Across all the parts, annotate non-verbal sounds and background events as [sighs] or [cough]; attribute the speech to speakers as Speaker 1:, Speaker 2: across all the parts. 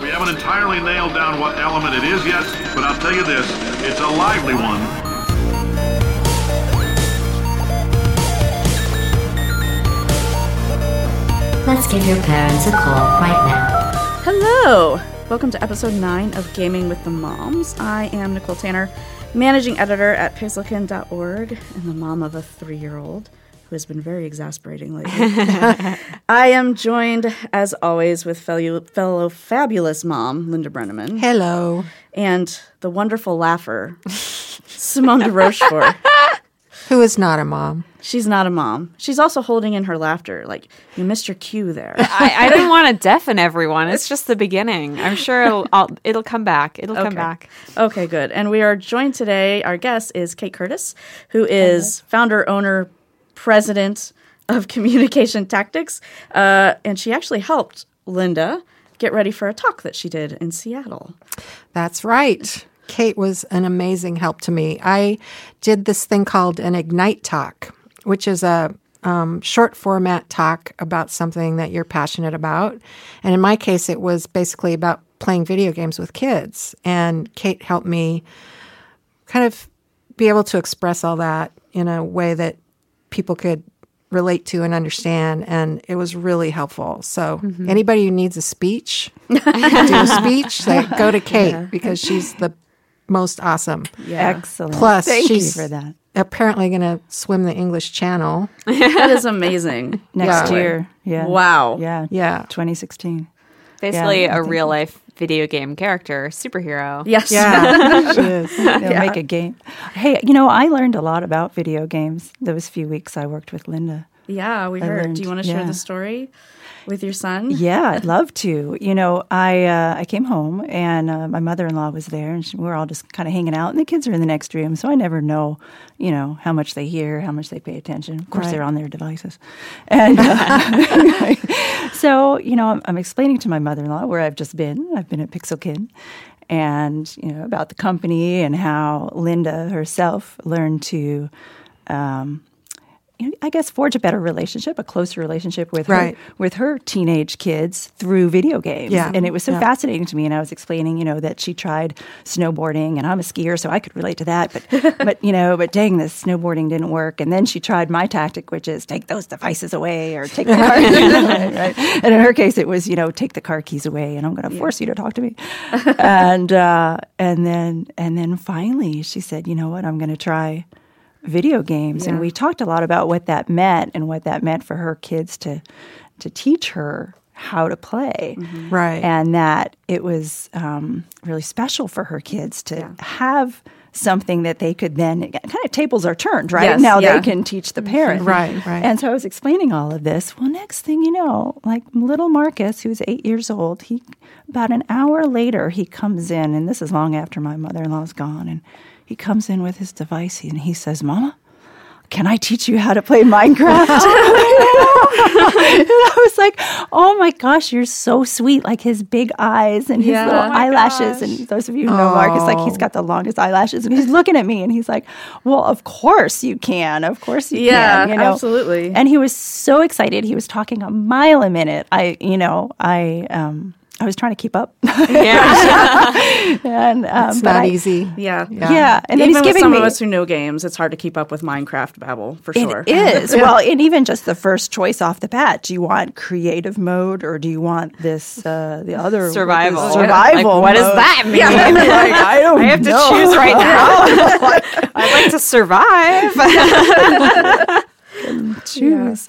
Speaker 1: We haven't entirely nailed down what element it is yet, but I'll tell you this, it's a lively one.
Speaker 2: Let's give your parents a call right now.
Speaker 3: Hello! Welcome to episode 9 of Gaming with the Moms. I am Nicole Tanner, managing editor at pixelkin.org and the mom of a three year old who has been very exasperating lately. [laughs] I am joined, as always, with fellow, fellow fabulous mom, Linda Breneman,
Speaker 4: Hello.
Speaker 3: and the wonderful laugher, Simone de Rochefort. [laughs]
Speaker 4: Who is not a mom?
Speaker 3: She's not a mom. She's also holding in her laughter. Like, you missed your cue there. [laughs]
Speaker 5: I, I didn't want to deafen everyone. It's just the beginning. I'm sure it'll I'll, it'll come back. It'll come back.
Speaker 3: Okay, good. And we are joined today. Our guest is Kate Curtis, who is founder, owner, president of [laughs] Communication Tactics. Uh, and she actually helped Linda get ready for a talk that she did in Seattle.
Speaker 4: That's right. Kate was an amazing help to me. I did this thing called an Ignite Talk, which is a um, short format talk about something that you're passionate about. And in my case, it was basically about playing video games with kids. And Kate helped me kind of be able to express all that in a way that people could relate to and understand and it was really helpful so mm-hmm. anybody who needs a speech [laughs] do a speech like go to kate because she's the most awesome yeah.
Speaker 6: Excellent.
Speaker 4: plus
Speaker 6: Thank
Speaker 4: she's
Speaker 6: you for that.
Speaker 4: apparently going to swim the english channel [laughs]
Speaker 3: That is amazing.
Speaker 6: Next
Speaker 4: Yeah.
Speaker 6: year. Yeah.
Speaker 3: Wow.
Speaker 6: Yeah.
Speaker 4: Yeah.
Speaker 6: 2016.
Speaker 5: Basically,
Speaker 6: Yeah, I
Speaker 5: a real life video game character, superhero.
Speaker 3: Yes.
Speaker 4: yeah [laughs] she is
Speaker 6: They'll make a game. Hey, you know, I learned a lot about video games those few weeks I worked with Linda.
Speaker 3: Yeah, we
Speaker 6: I
Speaker 3: heard.
Speaker 6: learned-
Speaker 3: Do you want to share
Speaker 6: yeah.
Speaker 3: the story with your son?
Speaker 6: Yeah, I'd love to. You know, I uh, I came home and uh, my mother in law was there, and she, we were all just kind of hanging out, and the kids are in the next room, so I never know, you know, how much they hear, how much they pay attention. Of course,
Speaker 4: Right.
Speaker 6: they're on their devices, and uh, [laughs] [laughs] so you know, I'm, I'm explaining to my mother in law where I've just been. I've been at Pixelkin. And you know about the company and how Linda herself learned to um, I guess forge a better relationship, a closer relationship with
Speaker 4: Right.
Speaker 6: her with her teenage kids through video games.
Speaker 4: Yeah.
Speaker 6: And it was so
Speaker 4: Yeah.
Speaker 6: fascinating to me. And I was explaining, you know, that she tried snowboarding and I'm a skier, so I could relate to that. But [laughs] but you know, but dang this snowboarding didn't work. And then she tried my tactic, which is take those devices away or take the car [laughs] keys away. [laughs] Right? And in her case it was, you know, take the car keys away and I'm gonna force you to talk to me. and uh, and then and then finally she said, you know what, I'm gonna try video games and we talked a lot about what that meant and what that meant for her kids to to teach her how to play.
Speaker 4: Right.
Speaker 6: and that it was um, really special for her kids to have something that they could then kind of tables are turned right?
Speaker 3: Yes,
Speaker 6: now
Speaker 3: yeah.
Speaker 6: they can teach the parent.
Speaker 4: Right, right.
Speaker 6: and so i was explaining all of this. Well next thing you know like little marcus who's eight years old he about an hour later he comes in and this is long after my mother-in-law's gone and he comes in with his device and he says mama can I teach you how to play Minecraft? [laughs] [laughs] and I was like, oh my gosh, you're so sweet. Like his big eyes and his
Speaker 3: Yeah.
Speaker 6: little
Speaker 3: Oh
Speaker 6: eyelashes. And those of you who know it's like he's got the longest eyelashes. And he's looking at me and he's like, well, of course you can. Of course you
Speaker 3: Yeah,
Speaker 6: can. You know?
Speaker 3: absolutely.
Speaker 6: And he was so excited. He was talking a mile a minute. I, you know, I, um, I was trying to keep up. [laughs]
Speaker 5: Yeah.
Speaker 6: and um,
Speaker 4: it's not
Speaker 6: I-
Speaker 4: easy
Speaker 3: Yeah.
Speaker 6: Yeah. And then
Speaker 3: Even
Speaker 6: he's
Speaker 3: with
Speaker 6: giving
Speaker 3: some
Speaker 6: me
Speaker 3: of us who know games, it's hard to keep up with Minecraft babble for sure.
Speaker 6: It is. Well, and even just the first choice off the bat. Do you want creative mode or do you want this uh, the other [laughs]
Speaker 5: Survival.
Speaker 6: this Survival.
Speaker 5: Like, what does that [laughs] mean?
Speaker 6: like, I don't
Speaker 5: I have to
Speaker 6: know.
Speaker 5: choose right now. I'd like to survive.
Speaker 6: Choose. was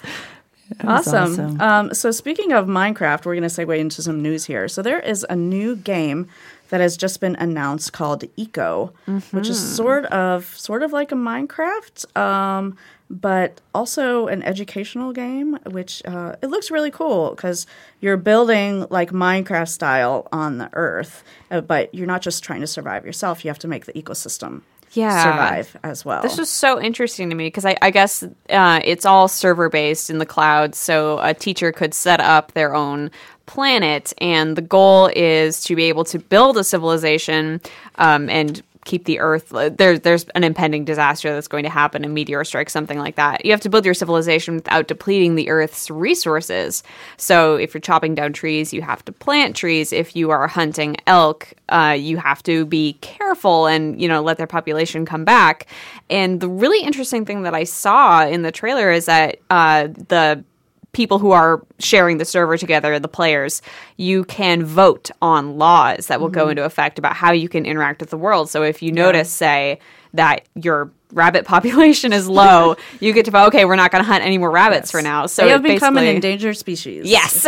Speaker 3: Awesome.
Speaker 6: awesome.
Speaker 3: Um, so speaking of Minecraft, we're going to segue into some news here. So there is a new game that has just been announced called Eco, which is sort of sort of like a Minecraft, um, but also an educational game. Which uh, it looks really cool because you're building like Minecraft style on the Earth, uh, but you're not just trying to survive yourself. You have to make the ecosystem
Speaker 5: Yeah.
Speaker 3: survive as well.
Speaker 5: This was so interesting to me because I, I guess uh, it's all server based in the cloud, so a teacher could set up their own planet, and the goal is to be able to build a civilization um, and keep the earth there there's an impending disaster that's going to happen a meteor strike something like that. You have to build your civilization without depleting the earth's resources. So if you're chopping down trees you have to plant trees. If you are hunting elk uh, you have to be careful and you know let their population come back. And the really interesting thing that i saw in the trailer is that uh, the people who are sharing the server together, the players, you can vote on laws that will go mm-hmm. into effect about how you can interact with the world. So if you notice, say, that your rabbit population is low, [laughs] you get to vote, okay, we're not going to hunt any more rabbits for now. So
Speaker 3: they have become an endangered species.
Speaker 5: Yes.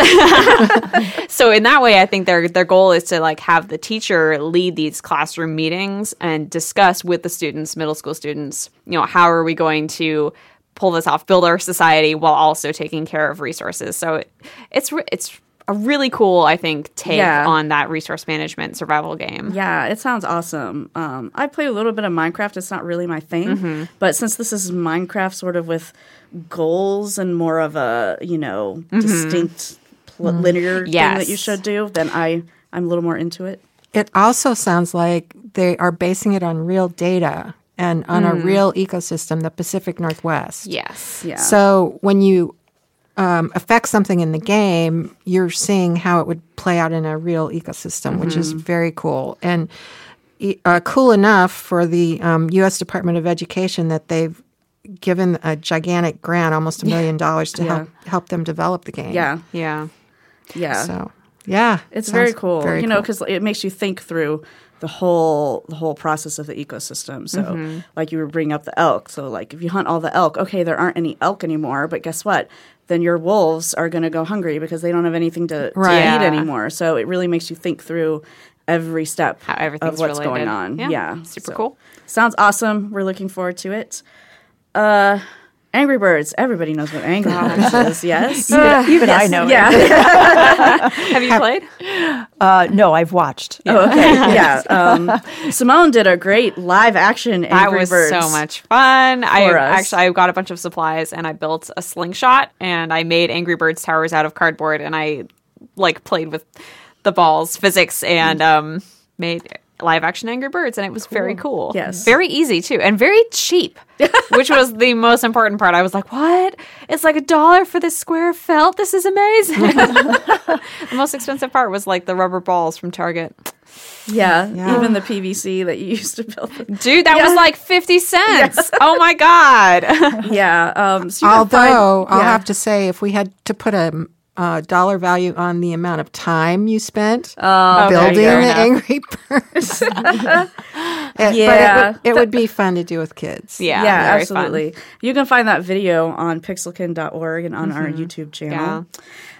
Speaker 5: [laughs] [laughs] so in that way, I think their their goal is to like have the teacher lead these classroom meetings and discuss with the students, middle school students, you know, how are we going to pull this off, build our society while also taking care of resources. So it, it's it's a really cool, I think, take
Speaker 3: Yeah.
Speaker 5: on that resource management survival game.
Speaker 3: Yeah, it sounds awesome. Um, I play a little bit of Minecraft. It's not really my thing,
Speaker 5: Mm-hmm.
Speaker 3: but since this is Minecraft, sort of with goals and more of a you know distinct pl- linear thing that you
Speaker 5: Mm-hmm.
Speaker 3: Should do, then I I'm a little more into it.
Speaker 4: It also sounds like they are basing it on real data and on a real ecosystem, the Pacific Northwest.
Speaker 5: Yes.
Speaker 3: Yeah.
Speaker 4: So when you um, affect something in the game, you're seeing how it would play out in a real ecosystem, which is very cool and e- uh, cool enough for the um, U.S. Department of Education that they've given a gigantic grant, almost a million dollars, to help help them develop the game.
Speaker 3: yeah,
Speaker 5: Yeah.
Speaker 3: yeah.
Speaker 4: So yeah,
Speaker 3: It's very cool,
Speaker 4: very
Speaker 3: you know,
Speaker 4: cool.
Speaker 3: because it makes you think through the whole the whole process of the ecosystem. So,
Speaker 4: Mm-hmm.
Speaker 3: like you were bringing up the elk. So, like if you hunt all the elk, okay, there aren't any elk anymore. But guess what? Then your wolves are going to go hungry because they don't have anything to, to
Speaker 4: Right.
Speaker 3: eat anymore. So it really makes you think through every step
Speaker 5: How everything's
Speaker 3: of what's
Speaker 5: related.
Speaker 3: going on.
Speaker 5: Yeah.
Speaker 3: Yeah,
Speaker 5: Super
Speaker 3: So,
Speaker 5: cool.
Speaker 3: Sounds awesome. We're looking forward to it. Uh, Angry Birds. Everybody knows what Angry Birds is. Yes. [laughs]
Speaker 6: Even I know.
Speaker 3: yeah. [laughs]
Speaker 5: Have you played?
Speaker 6: Uh, no, I've watched.
Speaker 3: Oh, okay. yeah. [laughs] Um, Simone did a great live action
Speaker 5: That was
Speaker 3: Birds.
Speaker 5: so much fun. I
Speaker 3: us.
Speaker 5: actually I got a bunch of supplies and I built a slingshot and I made Angry Birds towers out of cardboard and I like played with the balls, physics, and um, made live action Angry Birds and it was very cool.
Speaker 3: Yes.
Speaker 5: very easy too and very cheap, [laughs] which was the most important part. I was like, "What? It's like a dollar for this square felt. This is amazing." [laughs] the most expensive part was like the rubber balls from Target.
Speaker 3: Yeah,
Speaker 4: Yeah.
Speaker 3: Even the PVC that you [laughs] used to build.
Speaker 5: Dude, that was like 50 cents. Oh my god.
Speaker 3: yeah. Um, so
Speaker 4: Although
Speaker 3: find-
Speaker 4: I'll have to say, if we had to put a uh, dollar value on the amount of time you spent
Speaker 3: Oh,
Speaker 4: building the. Angry [laughs] Birds, [laughs] It-
Speaker 3: Yeah.
Speaker 4: but it would, it would be fun to do with kids.
Speaker 5: Yeah,
Speaker 3: yeah,
Speaker 5: very fun.
Speaker 3: absolutely. You can find that video on pixelkin.org and on our
Speaker 5: Mm-hmm.
Speaker 3: YouTube channel.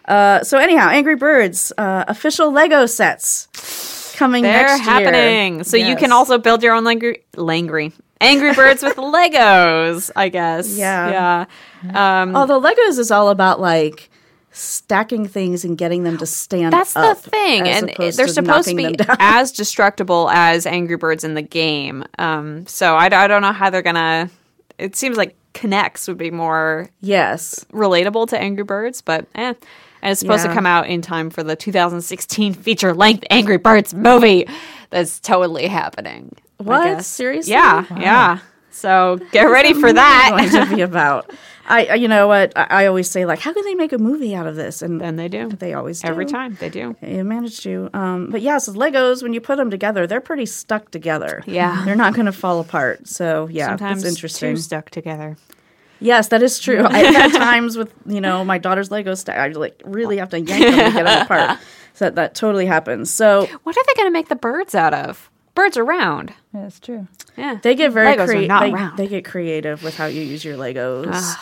Speaker 3: Uh, so anyhow, Angry Birds uh, official Lego sets coming
Speaker 5: They're
Speaker 3: next year.
Speaker 5: happening. So you can also build your own langry, langry Angry Birds with [laughs] Legos, I guess.
Speaker 3: Yeah.
Speaker 5: Yeah. Um,
Speaker 3: Although Legos is all about like stacking things and getting them to stand
Speaker 5: that's the thing. And they're
Speaker 3: to
Speaker 5: supposed to be [laughs] as destructible as Angry Birds in the game. Um, so I, I don't know how they're going to. It seems like K'NEX would be more
Speaker 3: yes.
Speaker 5: relatable to Angry Birds, but eh. And it's supposed to come out in time for the 2016 feature length Angry Birds movie. That's totally happening.
Speaker 3: What? Seriously?
Speaker 5: Yeah, yeah. So get ready for [laughs] that.
Speaker 3: going to be about. [laughs] I, I- you know what? I, I always say like, how can they make a movie out of this? And
Speaker 5: And they do.
Speaker 3: they always do.
Speaker 5: Every time they do.
Speaker 3: They manage to. Um, but yeah, so Legos, when you put them together, they're pretty stuck together.
Speaker 5: Yeah.
Speaker 3: They're not going to fall apart. So yeah,
Speaker 5: Sometimes
Speaker 3: it's interesting.
Speaker 5: two stuck together.
Speaker 3: Yes, that is true. [laughs] I've had times with you know my daughter's Legos. St- I like really have to yank them to get them apart. [laughs] So that, that totally happens. So
Speaker 5: What are they going to make the birds out of? Birds are round.
Speaker 6: Yeah, That's true.
Speaker 5: Yeah.
Speaker 3: they get very
Speaker 5: Legos are
Speaker 3: creative.
Speaker 5: not
Speaker 3: They,
Speaker 5: round.
Speaker 3: they get creative with how you use your Legos.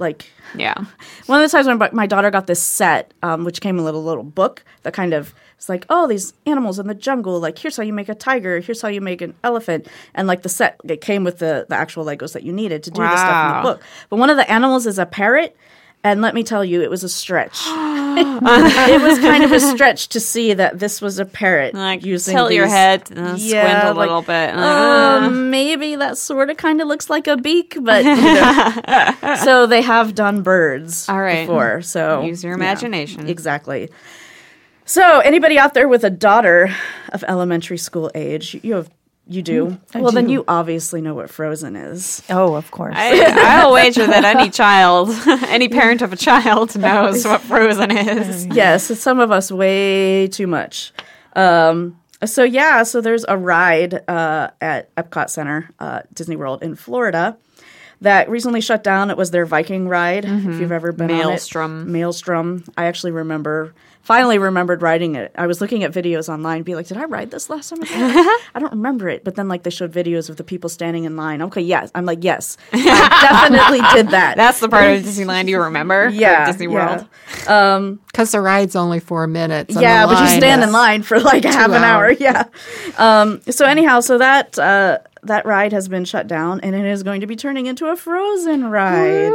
Speaker 3: Like
Speaker 5: yeah. [laughs]
Speaker 3: one of the times when my- daughter got this set, um, which came in a little little book that kind of it's like, oh, these animals in the jungle. Like here's how you make a tiger. Here's how you make an elephant. And like the set, it came with the the actual Legos that you needed to do the stuff in the book. But one of the animals is a parrot. And let me tell you, it was a stretch. [gasps] [laughs] it was kind of a stretch to see that this was a parrot.
Speaker 5: Like
Speaker 3: using
Speaker 5: tilt your
Speaker 3: these-
Speaker 5: head, uh, squint a
Speaker 3: like,
Speaker 5: little bit.
Speaker 3: uh,
Speaker 5: Uh,
Speaker 3: maybe that sort of kind of looks like a beak, but you know. [laughs] so they have done birds
Speaker 5: All right.
Speaker 3: before. So
Speaker 5: Use your
Speaker 3: yeah,
Speaker 5: imagination.
Speaker 3: exactly. So anybody out there with a daughter of elementary school age, you have You do?
Speaker 6: I
Speaker 3: well, then you obviously know what Frozen is.
Speaker 6: Oh, of course.
Speaker 5: I, [laughs] I'll wager that any child, [laughs] any parent of a child knows [laughs] what Frozen is.
Speaker 3: yes, it's some of us way too much. Um, so yeah, so there's a ride uh, at Epcot Center, uh, Disney World in Florida, that recently shut down. It was their Viking ride. If you've ever been
Speaker 5: Maelstrom.
Speaker 3: on it, Maelstrom. I actually remember. Finally, remembered riding it. I was looking at videos online, be like, "Did I ride this last time?" [laughs] I don't remember it, but then like they showed videos of the people standing in line. Okay, yes, I'm like, yes, [laughs] I definitely did that.
Speaker 5: That's the part of Disneyland you remember. [laughs]
Speaker 3: yeah,
Speaker 5: Disney
Speaker 3: yeah.
Speaker 5: World.
Speaker 4: Because the ride's only four minutes. and
Speaker 3: Yeah,
Speaker 4: the
Speaker 3: but you stand in line for like half an hour.
Speaker 4: hours.
Speaker 3: Yeah. Um, so anyhow, so that uh, that ride has been shut down, and it is going to be turning into a Frozen ride.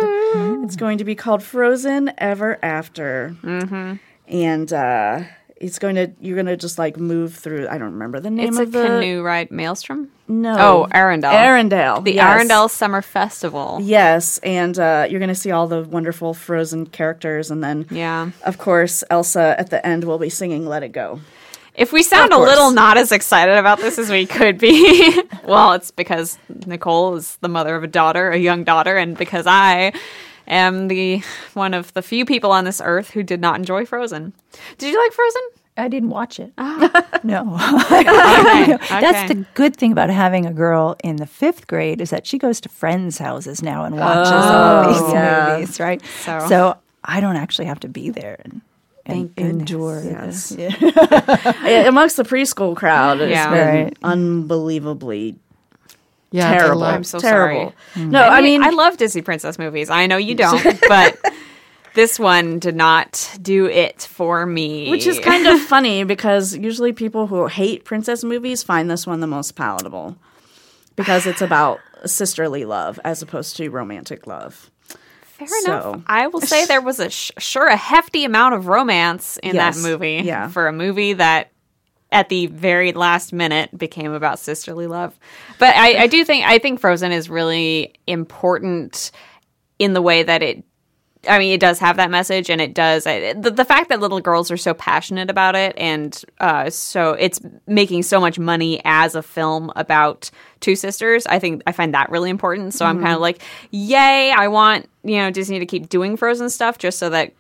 Speaker 3: It's going to be called Frozen Ever After, mm-hmm. And uh, it's going to you're going to just like move through. I don't remember the name
Speaker 5: It's a
Speaker 3: of the
Speaker 5: canoe ride. Maelstrom?
Speaker 3: no.
Speaker 5: Oh, Arendelle.
Speaker 3: Arendelle.
Speaker 5: The
Speaker 3: yes.
Speaker 5: Arendelle Summer Festival.
Speaker 3: Yes, and uh, you're going to see all the wonderful Frozen characters, and then
Speaker 5: Yeah.
Speaker 3: of course, Elsa at the end will be singing "Let It Go."
Speaker 5: If we sound a little not as excited about this as we could be, [laughs] well, it's because Nicole is the mother of a daughter, a young daughter, and because I am the one of the few people on this earth who did not enjoy Frozen. Did you like Frozen?
Speaker 6: I didn't watch it.
Speaker 3: Ah. [laughs]
Speaker 6: no. [laughs]
Speaker 5: Okay.
Speaker 6: That's the good thing about having a girl in the fifth grade is that she goes to friends' houses now and watches all these
Speaker 3: yeah.
Speaker 6: movies, right?
Speaker 5: So-
Speaker 6: So, I don't actually have to be there and, and endure
Speaker 3: Yes.
Speaker 6: this. Yeah. [laughs]
Speaker 3: Yeah, amongst the preschool crowd, it's
Speaker 5: Yeah.
Speaker 3: been
Speaker 6: Right.
Speaker 3: unbelievably
Speaker 4: Yeah,
Speaker 3: terrible.
Speaker 4: love-
Speaker 5: I'm so
Speaker 3: terrible.
Speaker 5: sorry.
Speaker 3: No, I mean,
Speaker 5: I love Disney princess movies. I know you [laughs] don't, but this one did not do it for me.
Speaker 3: which is kind of funny because usually people who hate princess movies find this one the most palatable because it's about sisterly love as opposed to romantic love.
Speaker 5: Fair
Speaker 3: So-
Speaker 5: enough. I will say [laughs] there was a sh- sure a hefty amount of romance in
Speaker 3: Yes.
Speaker 5: that movie.
Speaker 3: Yeah.
Speaker 5: For a movie that at the very last minute became about sisterly love. But I, I do think I think Frozen is really important in the way that it I mean, it does have that message, and it does. I, the, the fact that little girls are so passionate about it, and uh, so it's making so much money as a film about two sisters. I think I find that really important. So I'm kind of like, yay! I want you know Disney to keep doing Frozen stuff, just so that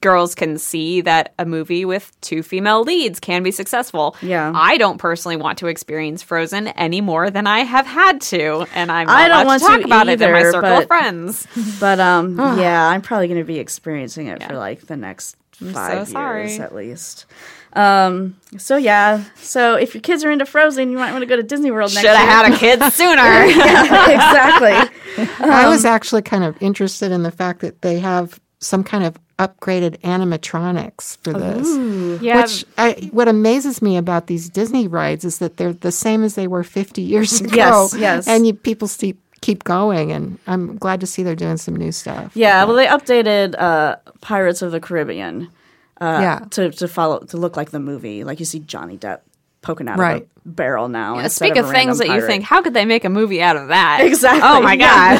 Speaker 5: girls can see that a movie with two female leads can be successful.
Speaker 3: Yeah.
Speaker 5: I don't personally want to experience Frozen any more than I have had to, and I'm not
Speaker 3: I don't want
Speaker 5: to talk
Speaker 3: to
Speaker 5: about it in my circle
Speaker 3: but-
Speaker 5: of friends. [laughs]
Speaker 3: But um, [sighs] yeah, I'm probably going to be experiencing it for like the next
Speaker 5: so
Speaker 3: five
Speaker 5: sorry.
Speaker 3: years at least. Um, so yeah, so if your kids are into Frozen, you might want to go to Disney World next
Speaker 5: Should have
Speaker 3: year.
Speaker 5: had a [laughs] kid sooner. [laughs]
Speaker 3: exactly.
Speaker 4: I was actually kind of interested in the fact that they have some kind of upgraded animatronics for this.
Speaker 5: yeah,
Speaker 4: Which I, what amazes me about these Disney rides is that they're the same as they were 50 years ago.
Speaker 3: Yes, yes.
Speaker 4: And you, people keep keep going, and I'm glad to see they're doing some new stuff.
Speaker 3: Yeah, well, they updated uh, Pirates of the Caribbean uh,
Speaker 4: Yeah.
Speaker 3: to to follow to look like the movie. Like you see Johnny Depp poking out
Speaker 4: Right.
Speaker 3: of a barrel now. instead
Speaker 5: Speak of
Speaker 3: a
Speaker 5: things
Speaker 3: random
Speaker 5: that you think, how could they make a movie out of that?
Speaker 3: Exactly, [laughs]
Speaker 5: Oh my
Speaker 3: yeah.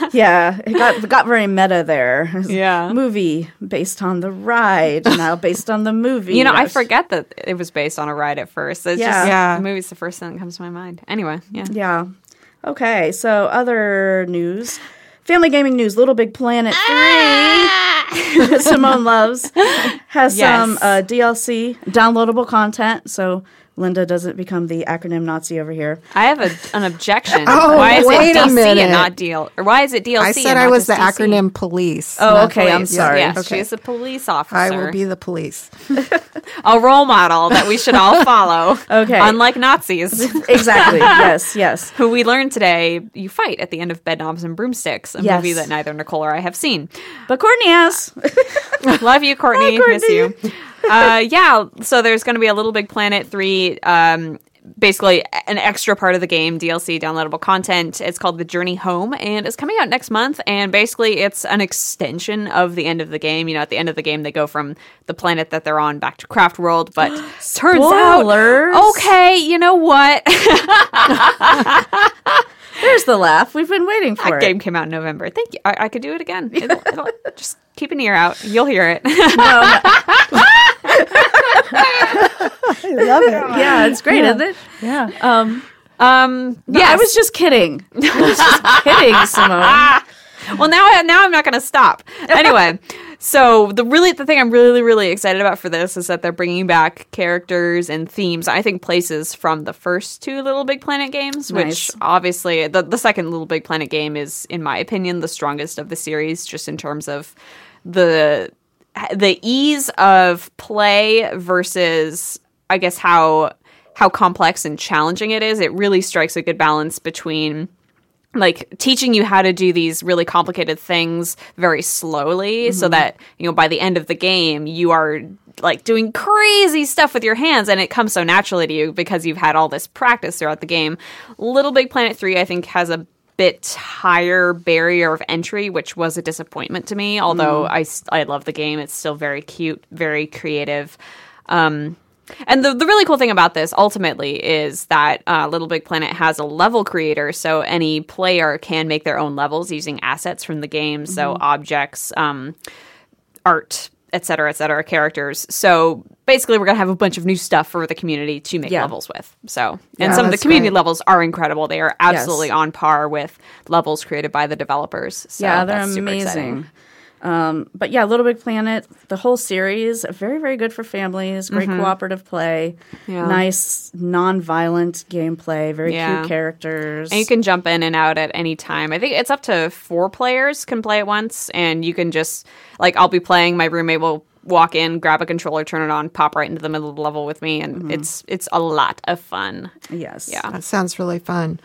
Speaker 5: god. [laughs]
Speaker 3: Yeah, it got got very meta there.
Speaker 5: Yeah.
Speaker 3: movie based on the ride, now based on the movie.
Speaker 5: you know, I
Speaker 3: That's-
Speaker 5: forget that it was based on a ride at first. It's
Speaker 3: Yeah.
Speaker 5: just
Speaker 4: Yeah.
Speaker 5: the movie's the first thing that comes to my mind. Anyway, yeah.
Speaker 3: Yeah. Okay, so other news. Family gaming news, Little Big Planet 3.
Speaker 5: Ah! [laughs]
Speaker 3: Simone loves has
Speaker 5: Yes.
Speaker 3: some uh, DLC, downloadable content. So Linda doesn't become the acronym Nazi over here.
Speaker 5: I have a, an objection. [laughs]
Speaker 4: Oh,
Speaker 5: why is
Speaker 4: wait
Speaker 5: it
Speaker 4: a
Speaker 5: DC
Speaker 4: minute.
Speaker 5: and not DL? Or why is it DLC?
Speaker 4: I said
Speaker 5: and
Speaker 4: I
Speaker 5: not
Speaker 4: was the
Speaker 5: DC?
Speaker 4: acronym police.
Speaker 3: Oh,
Speaker 4: not
Speaker 3: okay, I'm sorry.
Speaker 5: Yes,
Speaker 3: Okay.
Speaker 5: she's a police officer.
Speaker 4: I will be the police. [laughs]
Speaker 5: a role model that we should all follow. [laughs]
Speaker 3: Okay.
Speaker 5: Unlike Nazis.
Speaker 3: Exactly. yes, yes.
Speaker 5: who we learned today you fight at the end of Bedknobs and Broomsticks, a
Speaker 3: Yes.
Speaker 5: movie that neither Nicole or I have seen.
Speaker 3: But Courtney has.
Speaker 5: Love you, Courtney.
Speaker 3: Hi,
Speaker 5: Miss you. Uh, yeah, so there's going to be a Little Big Planet 3. Um, Basically, an extra part of the game, DLC downloadable content. It's called The Journey Home, and it's coming out next month. And basically, it's an extension of the end of the game. You know, at the end of the game, they go from the planet that they're on back to Craft World. But [gasps] turns out, okay, you know what? [laughs]
Speaker 3: There's the laugh. We've been waiting for
Speaker 5: That
Speaker 3: it.
Speaker 5: game came out in November. Thank you. I, I could do it again. [laughs] It'll, it'll, just keep an ear out. You'll hear it. [laughs] [laughs]
Speaker 6: I love it.
Speaker 3: Yeah, it's great, isn't it?
Speaker 6: Yeah.
Speaker 3: Um,
Speaker 5: Um,
Speaker 3: No,
Speaker 5: yes.
Speaker 3: I was just kidding. I was just kidding, [laughs] Simone.
Speaker 5: well now I, now I'm not going to stop. Anyway, so the really the thing I'm really really excited about for this is that they're bringing back characters and themes. I think places from the first two Little Big Planet games,
Speaker 3: Nice.
Speaker 5: which obviously the the second Little Big Planet game is in my opinion the strongest of the series just in terms of the the ease of play versus I guess how how complex and challenging it is. It really strikes a good balance between like teaching you how to do these really complicated things very slowly so mm-hmm. that you know by the end of the game you are like doing crazy stuff with your hands and it comes so naturally to you because you've had all this practice throughout the game little big planet 3 i think has a bit higher barrier of entry which was a disappointment to me although I, I love the game. It's still very cute very creative. Um, and the, the really cool thing about this ultimately is that uh, Little Big Planet has a level creator, so any player can make their own levels using assets from the game, so objects, um, art, et cetera, et cetera, characters. So basically, we're going to have a bunch of new stuff for the community to make
Speaker 3: Yeah.
Speaker 5: levels with. So, and
Speaker 4: Yeah,
Speaker 5: some of the community
Speaker 4: great.
Speaker 5: levels are incredible. They are absolutely
Speaker 3: Yes.
Speaker 5: on par with levels created by the developers. So
Speaker 3: yeah, they're
Speaker 5: that's super exciting.
Speaker 3: amazing. Um, but yeah, Little Big Planet, the whole series, very, very good for families. Great cooperative play,
Speaker 5: Mm-hmm. Yeah.
Speaker 3: nice non-violent gameplay, very
Speaker 5: Yeah.
Speaker 3: cute characters.
Speaker 5: And you can jump in and out at any time. I think it's up to four players can play at once, and you can just like I'll be playing. My roommate will walk in, grab a controller, turn it on, pop right into the middle of the level with me, and it's it's a lot of fun.
Speaker 3: yes,
Speaker 5: Yeah.
Speaker 4: That sounds really fun.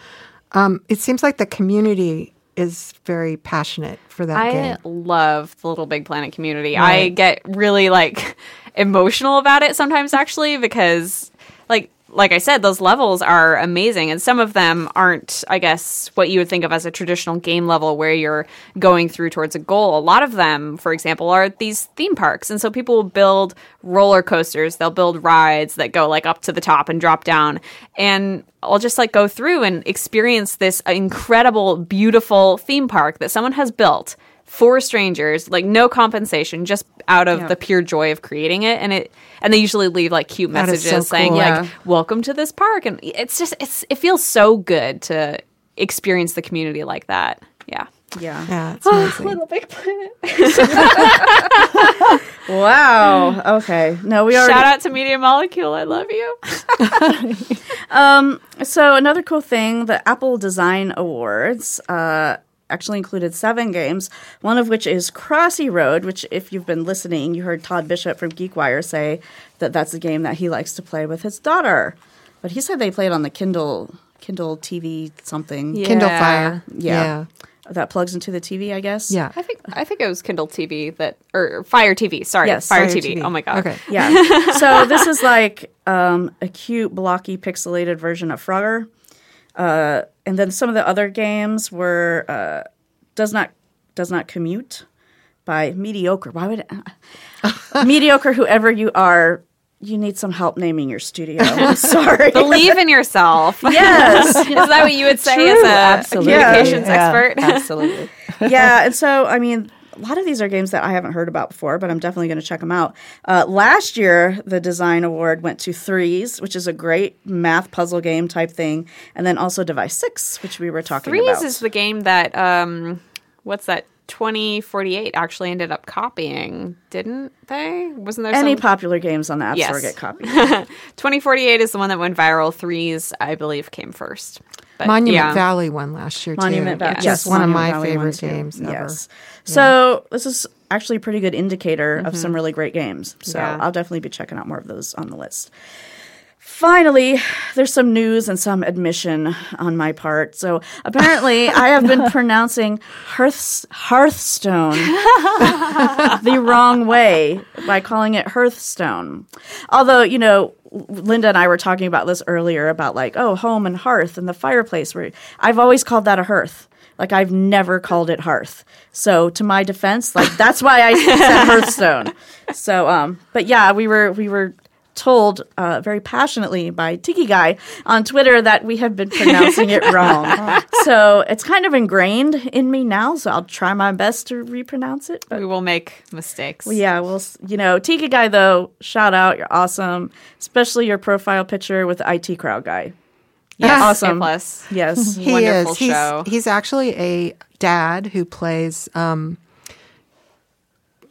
Speaker 4: Um, it seems like the community is very passionate for that game.
Speaker 5: I
Speaker 4: game.
Speaker 5: love the Little Big Planet community. I get really like [laughs] emotional about it sometimes actually because like like I said, those levels are amazing, and some of them aren't, I guess, what you would think of as a traditional game level where you're going through towards a goal. A lot of them, for example, are these theme parks, and so people will build roller coasters, they'll build rides that go like up to the top and drop down, and I'll just like go through and experience this incredible, beautiful theme park that someone has built for strangers, like no compensation, just out of
Speaker 3: Yeah.
Speaker 5: the pure joy of creating it. And it and they usually leave like cute
Speaker 4: That is
Speaker 5: messages
Speaker 4: so
Speaker 5: saying
Speaker 4: cool.
Speaker 5: like,
Speaker 3: Yeah.
Speaker 5: "Welcome to this park," and it's just it's it feels so good to experience the community like that. Yeah.
Speaker 3: yeah.
Speaker 4: yeah, it's.
Speaker 5: Little Big Planet. [laughs]
Speaker 3: Wow. Okay. No, we already.
Speaker 5: Shout out to Media Molecule. I love you. [laughs]
Speaker 3: um, So another cool thing, the Apple Design Awards uh, actually included seven games. One of which is Crossy Road, which, if you've been listening, you heard Todd Bishop from GeekWire say that that's a game that he likes to play with his daughter. But he said they played on the Kindle Kindle TV something.
Speaker 4: Kindle Fire.
Speaker 3: Yeah.
Speaker 4: Yeah.
Speaker 3: That plugs into the TV, I guess.
Speaker 4: Yeah.
Speaker 5: I think I think it was Kindle TV that or Fire TV. Sorry,
Speaker 3: Yes,
Speaker 5: Fire,
Speaker 4: Fire
Speaker 5: TV.
Speaker 4: TV.
Speaker 5: Oh my god.
Speaker 4: Okay.
Speaker 3: Yeah. [laughs] so this is like um, a cute, blocky, pixelated version of Frogger. Uh, and then some of the other games were uh, does not does not commute by mediocre. Why would it, [laughs] mediocre? Whoever you are, you need some help naming your studio. I'm [laughs] sorry.
Speaker 5: Believe in yourself.
Speaker 3: yes. [laughs]
Speaker 5: Is that what you would say
Speaker 3: True,
Speaker 5: as a, a
Speaker 3: absolutely.
Speaker 5: communications
Speaker 6: Yeah,
Speaker 5: expert?
Speaker 6: absolutely.
Speaker 3: yeah, and so I mean, a lot of these are games that I haven't heard about before, but I'm definitely going to check them out. Uh, last year, the design award went to Threes, which is a great math puzzle game type thing, and then also Device Six, which we were talking
Speaker 5: Threes
Speaker 3: about.
Speaker 5: is the game that um, what's that? 2048 actually ended up copying, didn't they? Wasn't there
Speaker 3: Any
Speaker 5: some?
Speaker 3: popular games on the App Store get copied. [laughs]
Speaker 5: 2048 is the one that went viral. Threes, I believe, came first. But,
Speaker 4: Monument
Speaker 5: yeah.
Speaker 4: Valley won last year too.
Speaker 3: Monument Valley,
Speaker 4: Just
Speaker 3: yes,
Speaker 4: one of my
Speaker 3: Valley
Speaker 4: favorite games ever.
Speaker 3: Yes. So this is actually a pretty good indicator of some mm-hmm. really great games. So
Speaker 5: Yeah.
Speaker 3: I'll definitely be checking out more of those on the list. Finally, there's some news and some admission on my part. So apparently, I have been [laughs] pronouncing Hearths- Hearthstone [laughs] the wrong way by calling it Hearthstone. Although, you know, Linda and I were talking about this earlier about like, oh, home and hearth and the fireplace. Where I've always called that a hearth. Like I've never called it hearth. So to my defense, like that's why I said [laughs] Hearthstone. So, um, but yeah, we were we were told uh, very passionately by Tiki Guy on Twitter that we have been pronouncing it wrong. [laughs] so it's kind of ingrained in me now. So I'll try my best to repronounce it. But
Speaker 5: We will make mistakes.
Speaker 3: yeah, well, s- you know, Tiki Guy though, shout out, you're awesome, especially your profile picture with the IT crowd guy.
Speaker 5: Yes,
Speaker 3: Awesome.
Speaker 5: A plus.
Speaker 3: Yes. [laughs]
Speaker 4: He
Speaker 5: Wonderful
Speaker 4: is. He's,
Speaker 5: show.
Speaker 4: he's actually a dad who plays, um,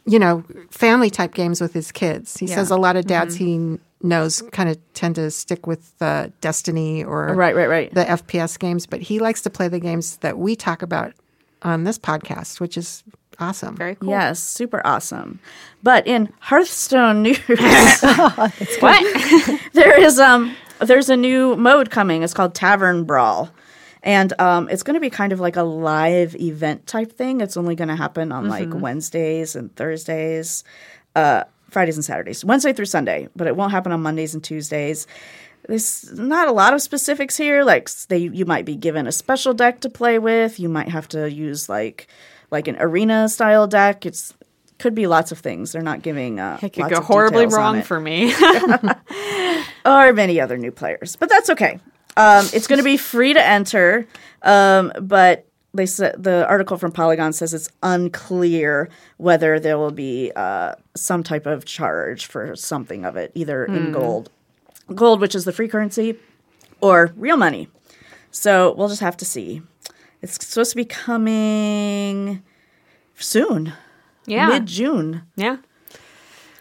Speaker 4: you know, family type games with his kids. He
Speaker 3: Yeah.
Speaker 4: says a lot of dads he knows kind of tend to stick with uh, Destiny or
Speaker 3: Right, right, right.
Speaker 4: the FPS games, but he likes to play the games that we talk about on this podcast, which is awesome.
Speaker 5: Very cool.
Speaker 3: Yes, super awesome. But in Hearthstone news, [laughs] [laughs]
Speaker 5: What? [laughs]
Speaker 3: there is um there's a new mode coming. It's called Tavern Brawl. And um, it's going to be kind of like a live event type thing. It's only going to happen on like Wednesdays and Thursdays, uh, Fridays and Saturdays, Wednesday through Sunday, but it won't happen on Mondays and Tuesdays. There's not a lot of specifics here. Like they, you might be given a special deck to play with. You might have to use like like an arena style deck. It's could be lots of things. They're not giving. Uh,
Speaker 5: It could go horribly wrong for me. [laughs] [laughs]
Speaker 3: or many other new players, but that's okay. Um, it's going to be free to enter, um, but they said the article from Polygon says it's unclear whether there will be uh, some type of charge for something of it, either in gold, gold, which is the free currency, or real money. So we'll just have to see. It's supposed to be coming soon,
Speaker 5: yeah.
Speaker 3: mid June.
Speaker 5: yeah.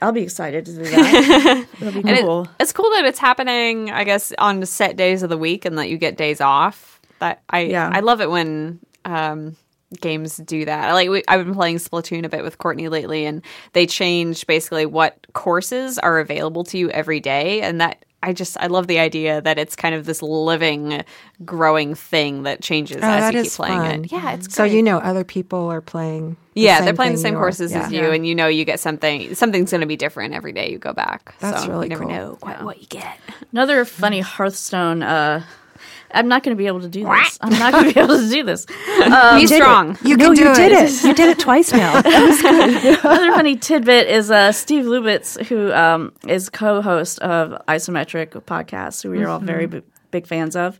Speaker 3: I'll be excited to do [laughs] that. It'll be
Speaker 5: And it-
Speaker 3: cool.
Speaker 5: it's cool that it's happening, I guess, on set days of the week and that you get days off. That I
Speaker 3: Yeah.
Speaker 5: I love it when um, games do that. Like we, I've been playing Splatoon a bit with Courtney lately, and they change basically what courses are available to you every day, and that. I just I love the idea that it's kind of this living, growing thing that changes
Speaker 4: Oh,
Speaker 5: as
Speaker 4: that
Speaker 5: you keep
Speaker 4: is
Speaker 5: playing
Speaker 4: fun.
Speaker 5: it. Yeah, it's
Speaker 4: So you know other people are playing. the
Speaker 5: yeah,
Speaker 4: same
Speaker 5: they're playing the same
Speaker 4: you
Speaker 5: courses
Speaker 4: Yeah.
Speaker 5: as you, and you know you get something. Something's going to be different every day you go back.
Speaker 4: That's
Speaker 5: so
Speaker 4: really
Speaker 5: you never
Speaker 4: cool.
Speaker 5: know quite what you get.
Speaker 3: Another funny Hearthstone. Uh, I'm not going to be able to do this. I'm not going to be [laughs] able to do this.
Speaker 5: Be strong.
Speaker 4: You
Speaker 6: no,
Speaker 4: can do
Speaker 6: you
Speaker 4: it.
Speaker 6: did it. You did it twice now. [laughs]
Speaker 3: Another funny tidbit is uh, Steve Lubitz, who um, is co-host of Isometric podcast, who we are all very b- big fans of.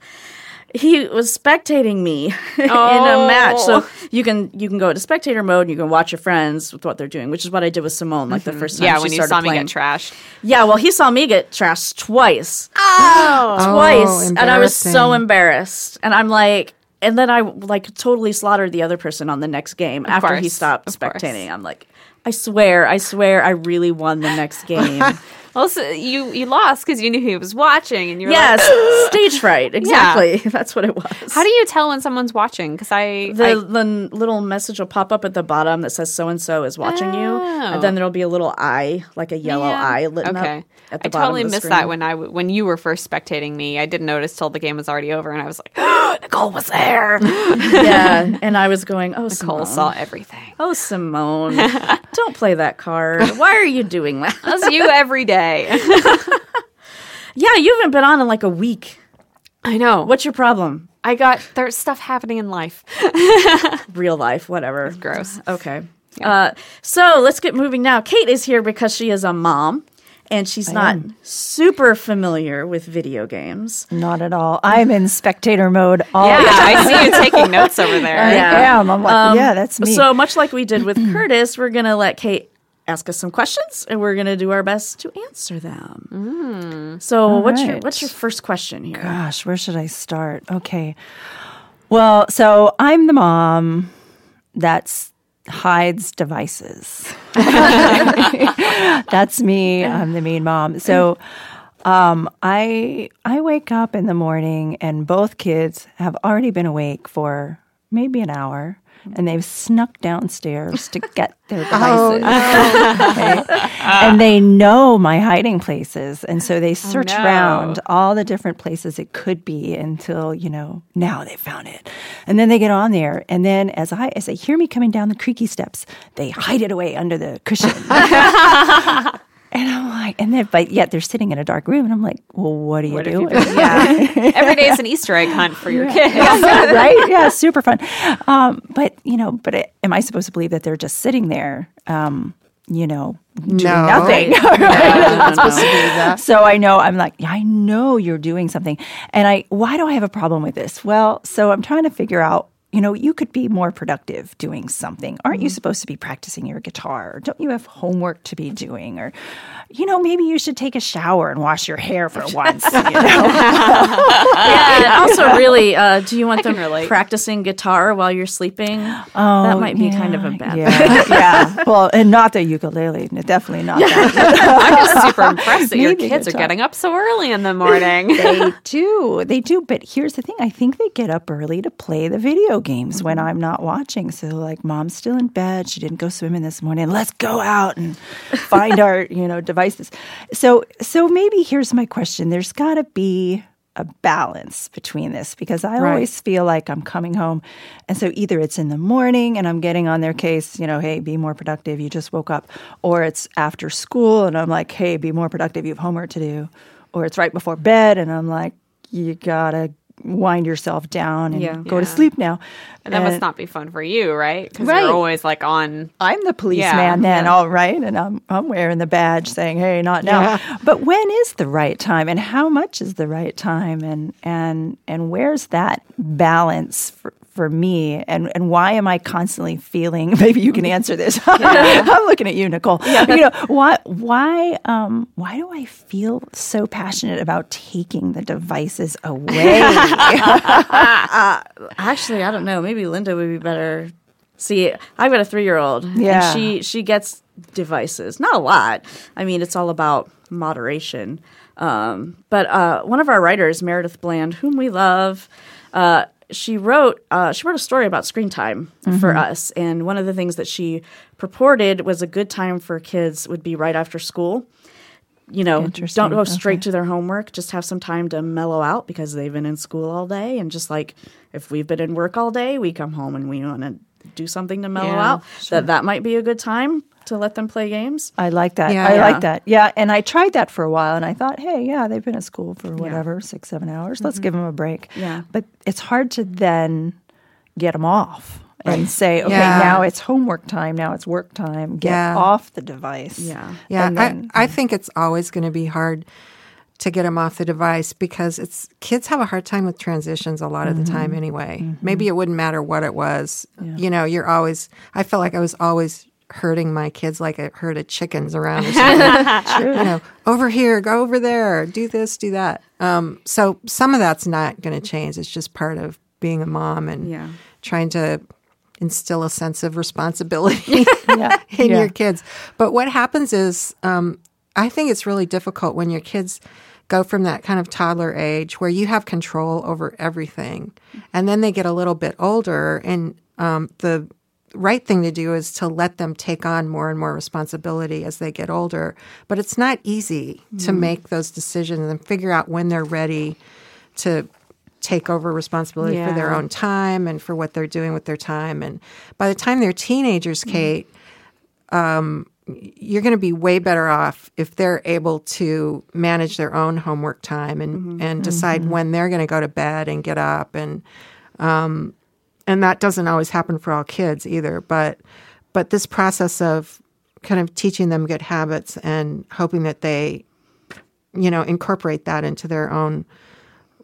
Speaker 3: He was spectating me [laughs] in a match, so oh. you can you can go to spectator mode. and You can watch your friends with what they're doing, which is what I did with Simone. Like the mm-hmm. first time,
Speaker 5: Yeah,
Speaker 3: she
Speaker 5: when you
Speaker 3: started
Speaker 5: saw me get trashed.
Speaker 3: Yeah, well, he saw me get trashed twice.
Speaker 5: Oh, [gasps]
Speaker 3: twice, oh, and I was so embarrassed. And I'm like, and then I like totally slaughtered the other person on the next game after he stopped
Speaker 5: of course.
Speaker 3: spectating. I'm like, I swear, I swear, I really won the next [laughs] game.
Speaker 5: Also, you you lost because you knew he was watching, and you were
Speaker 3: yes,
Speaker 5: like, [gasps]
Speaker 3: stage fright. Exactly, [laughs] that's what it was.
Speaker 5: "How do you tell when someone's watching?" Because I,
Speaker 3: the,
Speaker 5: I
Speaker 3: the little message will pop up at the bottom that says so and so is watching you, and then oh. there'll be a little eye, like a yellow
Speaker 5: Yeah.
Speaker 3: eye lit
Speaker 5: okay.
Speaker 3: up at the
Speaker 5: I
Speaker 3: bottom
Speaker 5: totally
Speaker 3: of the
Speaker 5: missed
Speaker 3: screen.
Speaker 5: that when I w- when you were first spectating me. I didn't notice till the game was already over, and I was like, [gasps] "Nicole was there." [laughs]
Speaker 3: yeah, and I was going, oh,
Speaker 5: Nicole
Speaker 3: Simone.
Speaker 5: saw everything.
Speaker 3: Oh, Simone, [laughs] don't play that card. Why are you doing that?
Speaker 5: That's you every day. [laughs]
Speaker 3: Yeah, you haven't been on in like a week.
Speaker 5: I know.
Speaker 3: What's your problem?
Speaker 5: I got there's stuff happening in life. [laughs]
Speaker 3: Real life, whatever.
Speaker 5: gross.
Speaker 3: Okay. Uh, so let's get moving now. Kate is here because she is a mom and she's not super familiar with video games.
Speaker 6: Not at all. I'm in spectator mode all
Speaker 5: Yeah,
Speaker 6: the time.
Speaker 5: I see you taking notes over [laughs] there.
Speaker 6: I
Speaker 3: Yeah.
Speaker 6: am. I'm like, yeah, that's me.
Speaker 3: So much like we did with [clears throat] Curtis, we're going to let Kate ask us some questions and we're going to do our best to answer them. So what's your what's your first question here?
Speaker 6: Gosh, where should I start? Okay. Well, so I'm the mom that's hides devices. [laughs] that's me. I'm the mean mom. So um, I I wake up in the morning and both kids have already been awake for maybe an hour. And they've snuck downstairs to get their [laughs] oh, devices. [laughs] Okay? And they know my hiding places. And so they oh, search
Speaker 5: no.
Speaker 6: around all the different places it could be until, you know, now they found it. And then they get on there. And then as I as they hear me coming down the creaky steps, they hide it away under the cushion. [laughs] and I'm like, and then but yet they're sitting in a dark room and I'm like, well, what are you
Speaker 5: What have you
Speaker 6: doing?
Speaker 5: yeah. [laughs] Every day is an [laughs] Easter egg hunt for your kids.
Speaker 6: yeah, [laughs] right? Yeah, super fun. Um, but you know, but it, am I supposed to believe that they're just sitting there, um, you know, doing
Speaker 4: No.
Speaker 6: nothing?
Speaker 4: Not supposed to
Speaker 6: so I know I'm like, yeah, I know you're doing something, and I why do I have a problem with this? Well, so I'm trying to figure out you know, you could be more productive doing something. Aren't you supposed to be practicing your guitar? Don't you have homework to be doing? Or, you know, maybe you should take a shower and wash your hair for [laughs] once. You know? [laughs]
Speaker 3: yeah, and also, [laughs] really, uh, do you want them practicing guitar while you're sleeping? Oh, that might be kind of a bad thing.
Speaker 6: yeah, yeah. Well, and not the ukulele. Definitely not that.
Speaker 5: I'm just super impressed that your kids are getting up so early in the morning.
Speaker 6: they do. They do. But here's the thing I think they get up early to play the video games when I'm not watching. So, like, mom's still in bed. She didn't go swimming this morning. Let's go out and [laughs] find our, you know, devices. So, so maybe here's my question there's got to be a balance between this because I
Speaker 4: Right.
Speaker 6: always feel like I'm coming home. And so either it's in the morning and I'm getting on their case, you know, hey, be more productive. You just woke up. Or it's after school and I'm like, hey, be more productive. You have homework to do. Or it's right before bed and I'm like, you gotta wind yourself down and
Speaker 3: Yeah.
Speaker 6: go to sleep now.
Speaker 5: And that must not be fun for you, right? Because
Speaker 6: Right.
Speaker 5: you're always like on.
Speaker 6: I'm the policeman
Speaker 5: Yeah,
Speaker 6: then,
Speaker 5: yeah.
Speaker 6: all right, and I'm I'm wearing the badge saying, "Hey, not now."
Speaker 4: Yeah.
Speaker 6: But when is the right time, and how much is the right time, and and and where's that balance for, for me, and and why am I constantly feeling? [laughs] Maybe you can answer this. [laughs] I'm looking at you, Nicole. You know why why um why do I feel so passionate about taking the devices away? [laughs]
Speaker 3: Actually, I don't know. Maybe Linda would be better. See, I've got a three-year-old,
Speaker 6: Yeah.
Speaker 3: and she she gets devices. Not a lot. I mean, it's all about moderation. Um, but uh, one of our writers, Meredith Bland, whom we love, uh, she wrote uh, she wrote a story about screen time for us, and one of the things that she purported was a good time for kids would be right after school. You know, don't go straight
Speaker 6: Okay.
Speaker 3: to their homework. Just have some time to mellow out because they've been in school all day, and just like if we've been in work all day, we come home and we want to do something to mellow
Speaker 5: Yeah,
Speaker 3: out. That that might be a good time to let them play games.
Speaker 6: I like that.
Speaker 4: Yeah.
Speaker 6: I
Speaker 3: Yeah.
Speaker 6: like that. Yeah. And I tried that for a while and I thought, hey, yeah, they've been at school for whatever, six, seven hours. Let's mm-hmm. give them a break.
Speaker 3: Yeah.
Speaker 6: But it's hard to then get them off and say, okay,
Speaker 4: Yeah.
Speaker 6: now it's homework time. Now it's work time. Get
Speaker 4: Yeah.
Speaker 6: off the device.
Speaker 3: Yeah.
Speaker 4: Yeah,
Speaker 6: then-
Speaker 4: I, I think it's always going to be hard to get them off the device because it's kids have a hard time with transitions a lot of the mm-hmm. time anyway. Mm-hmm. Maybe it wouldn't matter what it was. You know, you're always. I felt like I was always herding my kids like a herd of chickens around. Or [laughs] something. You know, over here, go over there, do this, do that. Um, so some of that's not going to change. It's just part of being a mom and
Speaker 3: Yeah.
Speaker 4: trying to instill a sense of responsibility [laughs]
Speaker 6: Yeah. [laughs]
Speaker 4: in
Speaker 6: Yeah.
Speaker 4: your kids. But what happens is, um, I think it's really difficult when your kids go from that kind of toddler age where you have control over everything, and then they get a little bit older, and um, the right thing to do is to let them take on more and more responsibility as they get older. But it's not easy to make those decisions and figure out when they're ready to take over responsibility for their own time and for what they're doing with their time. And by the time they're teenagers, Kate, um, you're going to be way better off if they're able to manage their own homework time and, and decide when they're going to go to bed and get up and um, and that doesn't always happen for all kids either. But but this process of kind of teaching them good habits and hoping that they you know incorporate that into their own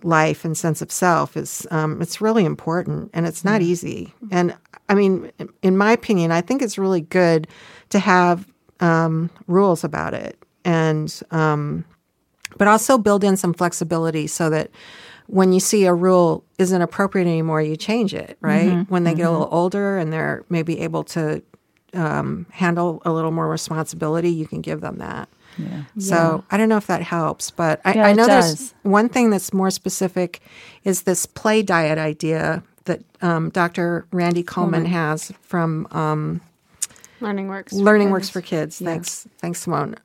Speaker 4: life and sense of self is um, it's really important and it's not easy and i mean in my opinion i think it's really good to have um, rules about it and um, but also build in some flexibility so that when you see a rule isn't appropriate anymore you change it right when they get a little older and they're maybe able to um, handle a little more responsibility you can give them that so I don't know if that helps, but I,
Speaker 6: Yeah,
Speaker 4: I know there's one thing that's more specific is this play diet idea that um, Dr. Randy Kulman has from um,
Speaker 5: Learning works.
Speaker 4: Learning Works for Kids. Thanks, thanks, Simone.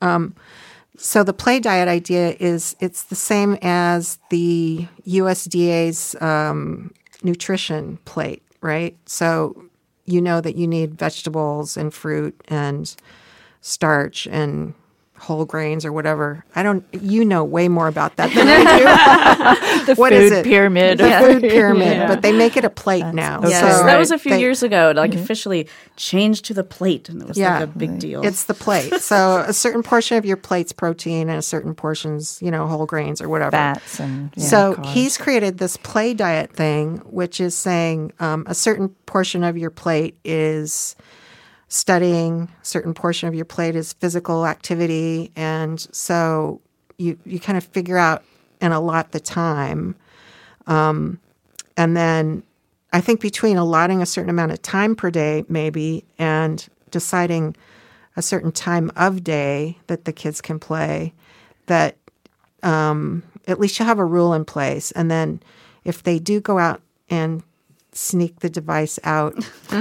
Speaker 4: So the play diet idea is it's the same as the USDA's um, nutrition plate, right? So you know that you need vegetables and fruit and starch and whole grains or whatever. I don't. You know way more about that than I do. [laughs]
Speaker 6: The [laughs]
Speaker 4: What is
Speaker 6: food
Speaker 4: it?
Speaker 6: pyramid.
Speaker 4: The food [laughs] pyramid, but they make it a plate now.
Speaker 6: okay.
Speaker 3: Yes,
Speaker 4: So
Speaker 3: that was a few
Speaker 4: they-
Speaker 3: years ago. Like officially changed to the plate, and it was
Speaker 4: Yeah.
Speaker 3: like a big deal.
Speaker 4: It's the plate. So a certain portion of your plate's protein and a certain portion's, you know, whole grains or whatever.
Speaker 6: Fats and yeah,
Speaker 4: so
Speaker 6: carbs.
Speaker 4: he's created this play diet thing, which is saying um, a certain portion of your plate is studying, a certain portion of your plate is physical activity, and so you you kind of figure out and allot the time, um, and then I think between allotting a certain amount of time per day, maybe, and deciding a certain time of day that the kids can play, that um, at least you'll have a rule in place. And then if they do go out and sneak the device out, [laughs]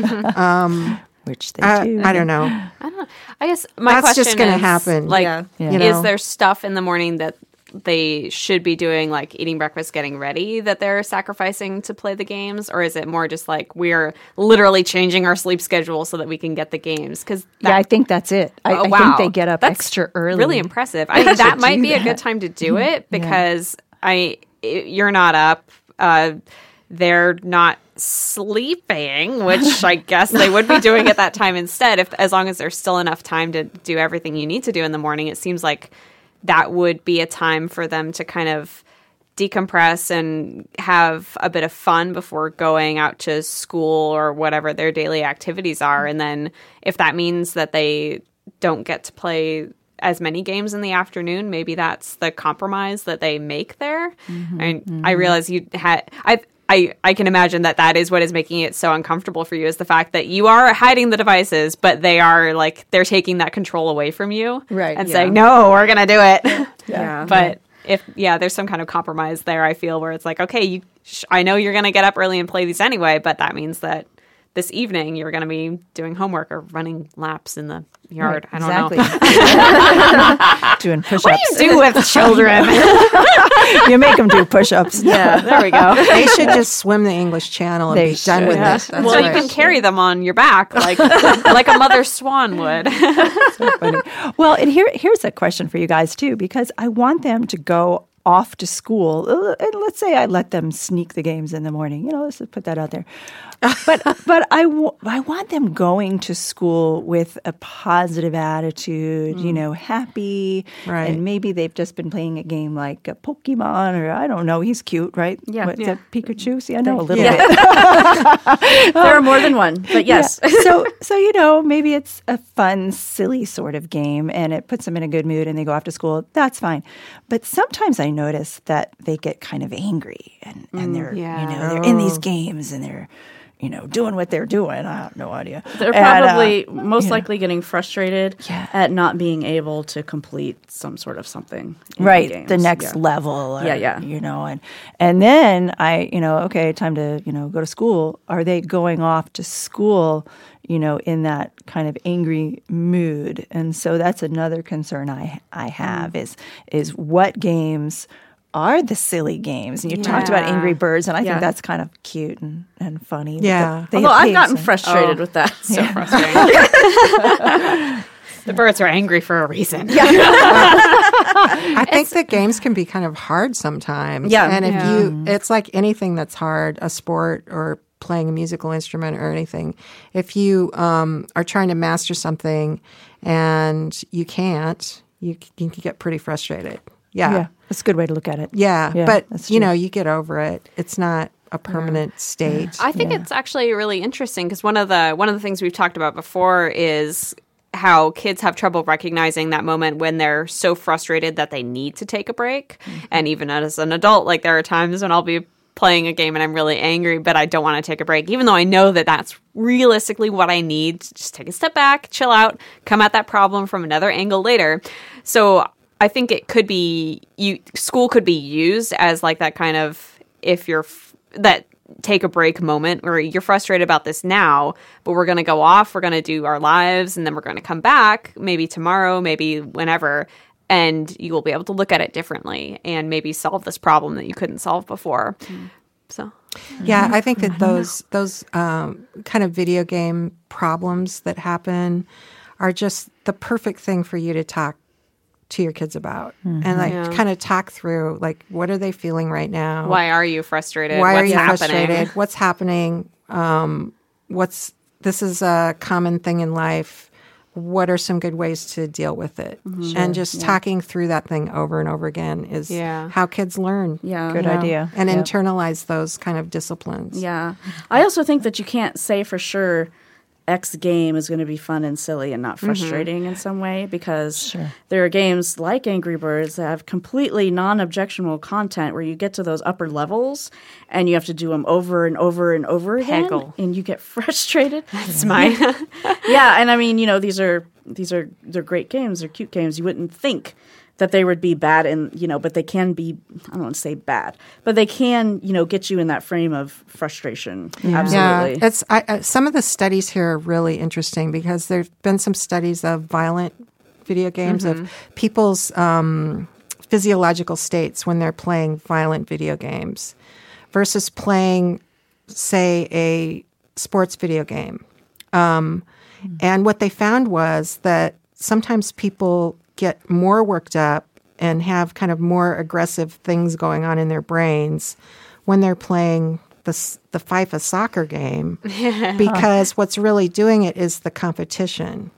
Speaker 6: which they do.
Speaker 4: I,
Speaker 6: don't know. [gasps]
Speaker 4: I don't know.
Speaker 5: I guess my
Speaker 4: That's
Speaker 5: question
Speaker 4: just gonna
Speaker 5: is,
Speaker 4: happen.
Speaker 5: Like,
Speaker 3: Yeah.
Speaker 6: Yeah.
Speaker 4: You
Speaker 5: is there stuff in the morning that they should be doing, like eating breakfast, getting ready, that they're sacrificing to play the games, or is it more just like we're literally changing our sleep schedule so that we can get the games? Because
Speaker 6: Yeah, I think that's it. I,
Speaker 5: Oh,
Speaker 6: I
Speaker 5: wow.
Speaker 6: think they get up
Speaker 5: That's
Speaker 6: extra early.
Speaker 5: Really impressive. I think that might
Speaker 6: do
Speaker 5: be a good time to do it because I you're not up. Uh, they're not sleeping, which I guess they would be doing at that [laughs] time instead. If as long as there's still enough time to do everything you need to do in the morning, it seems like that would be a time for them to kind of decompress and have a bit of fun before going out to school or whatever their daily activities are. And then if that means that they don't get to play as many games in the afternoon, maybe that's the compromise that they make there. Mm-hmm. And I mm-hmm. realize you had I. I, I can imagine that that is what is making it so uncomfortable for you is the fact that you are hiding the devices, but they are like they're taking that control away from you,
Speaker 6: Right,
Speaker 5: And
Speaker 6: yeah.
Speaker 5: saying, "No, we're gonna do it." [laughs]
Speaker 3: yeah.
Speaker 5: But if yeah, there's some kind of compromise there. I feel where it's like, okay, you, sh- I know you're going to get up early and play these anyway, but that means that this evening you're going to be doing homework or running laps in the yard. I don't know. [laughs]
Speaker 6: Doing push-ups.
Speaker 5: What do you do with [laughs] children?
Speaker 6: you make them do push-ups.
Speaker 5: yeah, there we go.
Speaker 4: They should just swim the English Channel and
Speaker 6: They
Speaker 4: be done with
Speaker 6: Yeah.
Speaker 4: it. That's
Speaker 5: well, you can carry them on your back like like a mother swan would. [laughs]
Speaker 6: funny. Well, and here here's a question for you guys too, because I want them to go off to school. Uh, And let's say I let them sneak the games in the morning. You know, let's just put that out there. [laughs] But but I, w- I want them going to school with a positive attitude. You know, happy.
Speaker 4: Right.
Speaker 6: And maybe they've just been playing a game like a Pokemon or I don't know. He's cute, right?
Speaker 3: Yeah.
Speaker 6: What's
Speaker 5: Yeah.
Speaker 6: that, Pikachu? See, I know a little
Speaker 4: Yeah.
Speaker 6: bit. [laughs]
Speaker 3: there are more than one, but yes.
Speaker 6: Yeah. [laughs] so so you know maybe it's a fun silly sort of game and it puts them in a good mood and they go off to school that's fine but sometimes i notice that they get kind of angry and, and they're
Speaker 5: yeah.
Speaker 6: you know they're in these games and they're you know doing what they're doing i have no idea
Speaker 3: They're
Speaker 6: And, uh,
Speaker 3: probably most
Speaker 6: yeah.
Speaker 3: likely getting frustrated
Speaker 6: Yeah.
Speaker 3: at not being able to complete some sort of something. in
Speaker 6: right
Speaker 3: games.
Speaker 6: the next
Speaker 3: Yeah.
Speaker 6: level or,
Speaker 3: Yeah, yeah.
Speaker 6: you know and and then i you know okay time to you know go to school are they going off to school you know in that kind of angry mood and so that's another concern i i have
Speaker 3: Mm.
Speaker 6: is is what games are the silly games and you talked about angry birds and i
Speaker 3: Yeah.
Speaker 6: think that's kind of cute and, and funny
Speaker 4: Yeah.
Speaker 6: They
Speaker 3: Although I've
Speaker 6: pigs
Speaker 3: gotten
Speaker 6: and-
Speaker 3: frustrated
Speaker 5: Oh.
Speaker 3: with that. So
Speaker 5: Frustrating. [laughs] the birds are angry for a reason. Yeah. [laughs]
Speaker 4: I think that games can be kind of hard sometimes.
Speaker 3: Yeah.
Speaker 4: And if
Speaker 5: Yeah.
Speaker 4: you, it's like anything that's hard, a sport or playing a musical instrument or anything. If you um, are trying to master something and you can't, you, you can get pretty frustrated. Yeah.
Speaker 6: yeah
Speaker 4: Yeah.
Speaker 6: that's a good way to look at it
Speaker 4: Yeah.
Speaker 6: but,
Speaker 4: you know, you get over it. It's not a permanent state.
Speaker 5: I think it's actually really interesting because one of the one of the things we've talked about before is how kids have trouble recognizing that moment when they're so frustrated that they need to take a break. And even as an adult, like there are times when I'll be playing a game and I'm really angry, but I don't want to take a break, even though I know that that's realistically what I need. Just take a step back, chill out, come at that problem from another angle later. So I think it could be you school could be used as like that kind of if you're that take a break moment where you're frustrated about this now, but we're going to go off, we're going to do our lives, and then we're going to come back maybe tomorrow, maybe whenever, and you will be able to look at it differently and maybe solve this problem that you couldn't solve before. So,
Speaker 4: Yeah, I think that those those um, kind of video game problems that happen are just the perfect thing for you to talk to your kids about and like kind of talk through like what are they feeling right now?
Speaker 5: Why are you frustrated?
Speaker 4: why
Speaker 5: What's
Speaker 4: are you
Speaker 5: happening?
Speaker 4: frustrated? What's happening? Um, what's this is a common thing in life what are some good ways to deal with it
Speaker 3: Mm-hmm.
Speaker 4: and just talking through that thing over and over again is
Speaker 5: Yeah.
Speaker 4: how kids learn
Speaker 3: Yeah.
Speaker 6: Good
Speaker 4: you know,
Speaker 6: idea.
Speaker 4: and
Speaker 6: Yep.
Speaker 4: internalize those kind of disciplines
Speaker 3: Yeah. I also think that you can't say for sure X game is going to be fun and silly and not mm-hmm. frustrating in some way because there are games like Angry Birds that have completely non objectionable content where you get to those upper levels and you have to do them over and over and over again and you get [laughs] frustrated.
Speaker 5: It's mine. [laughs]
Speaker 3: yeah, and I mean, you know, these are these are they're great games, they're cute games. You wouldn't think that they would be bad and you know, but they can be I don't want to say bad, but they can, you know, get you in that frame of frustration. Absolutely.
Speaker 4: Yeah, it's I, uh, some of the studies here are really interesting because there've been some studies of violent video games of people's um, physiological states when they're playing violent video games versus playing, say, a sports video game. Um, and what they found was that sometimes people get more worked up and have kind of more aggressive things going on in their brains when they're playing the the FIFA soccer game [laughs] because what's really doing it is the competition.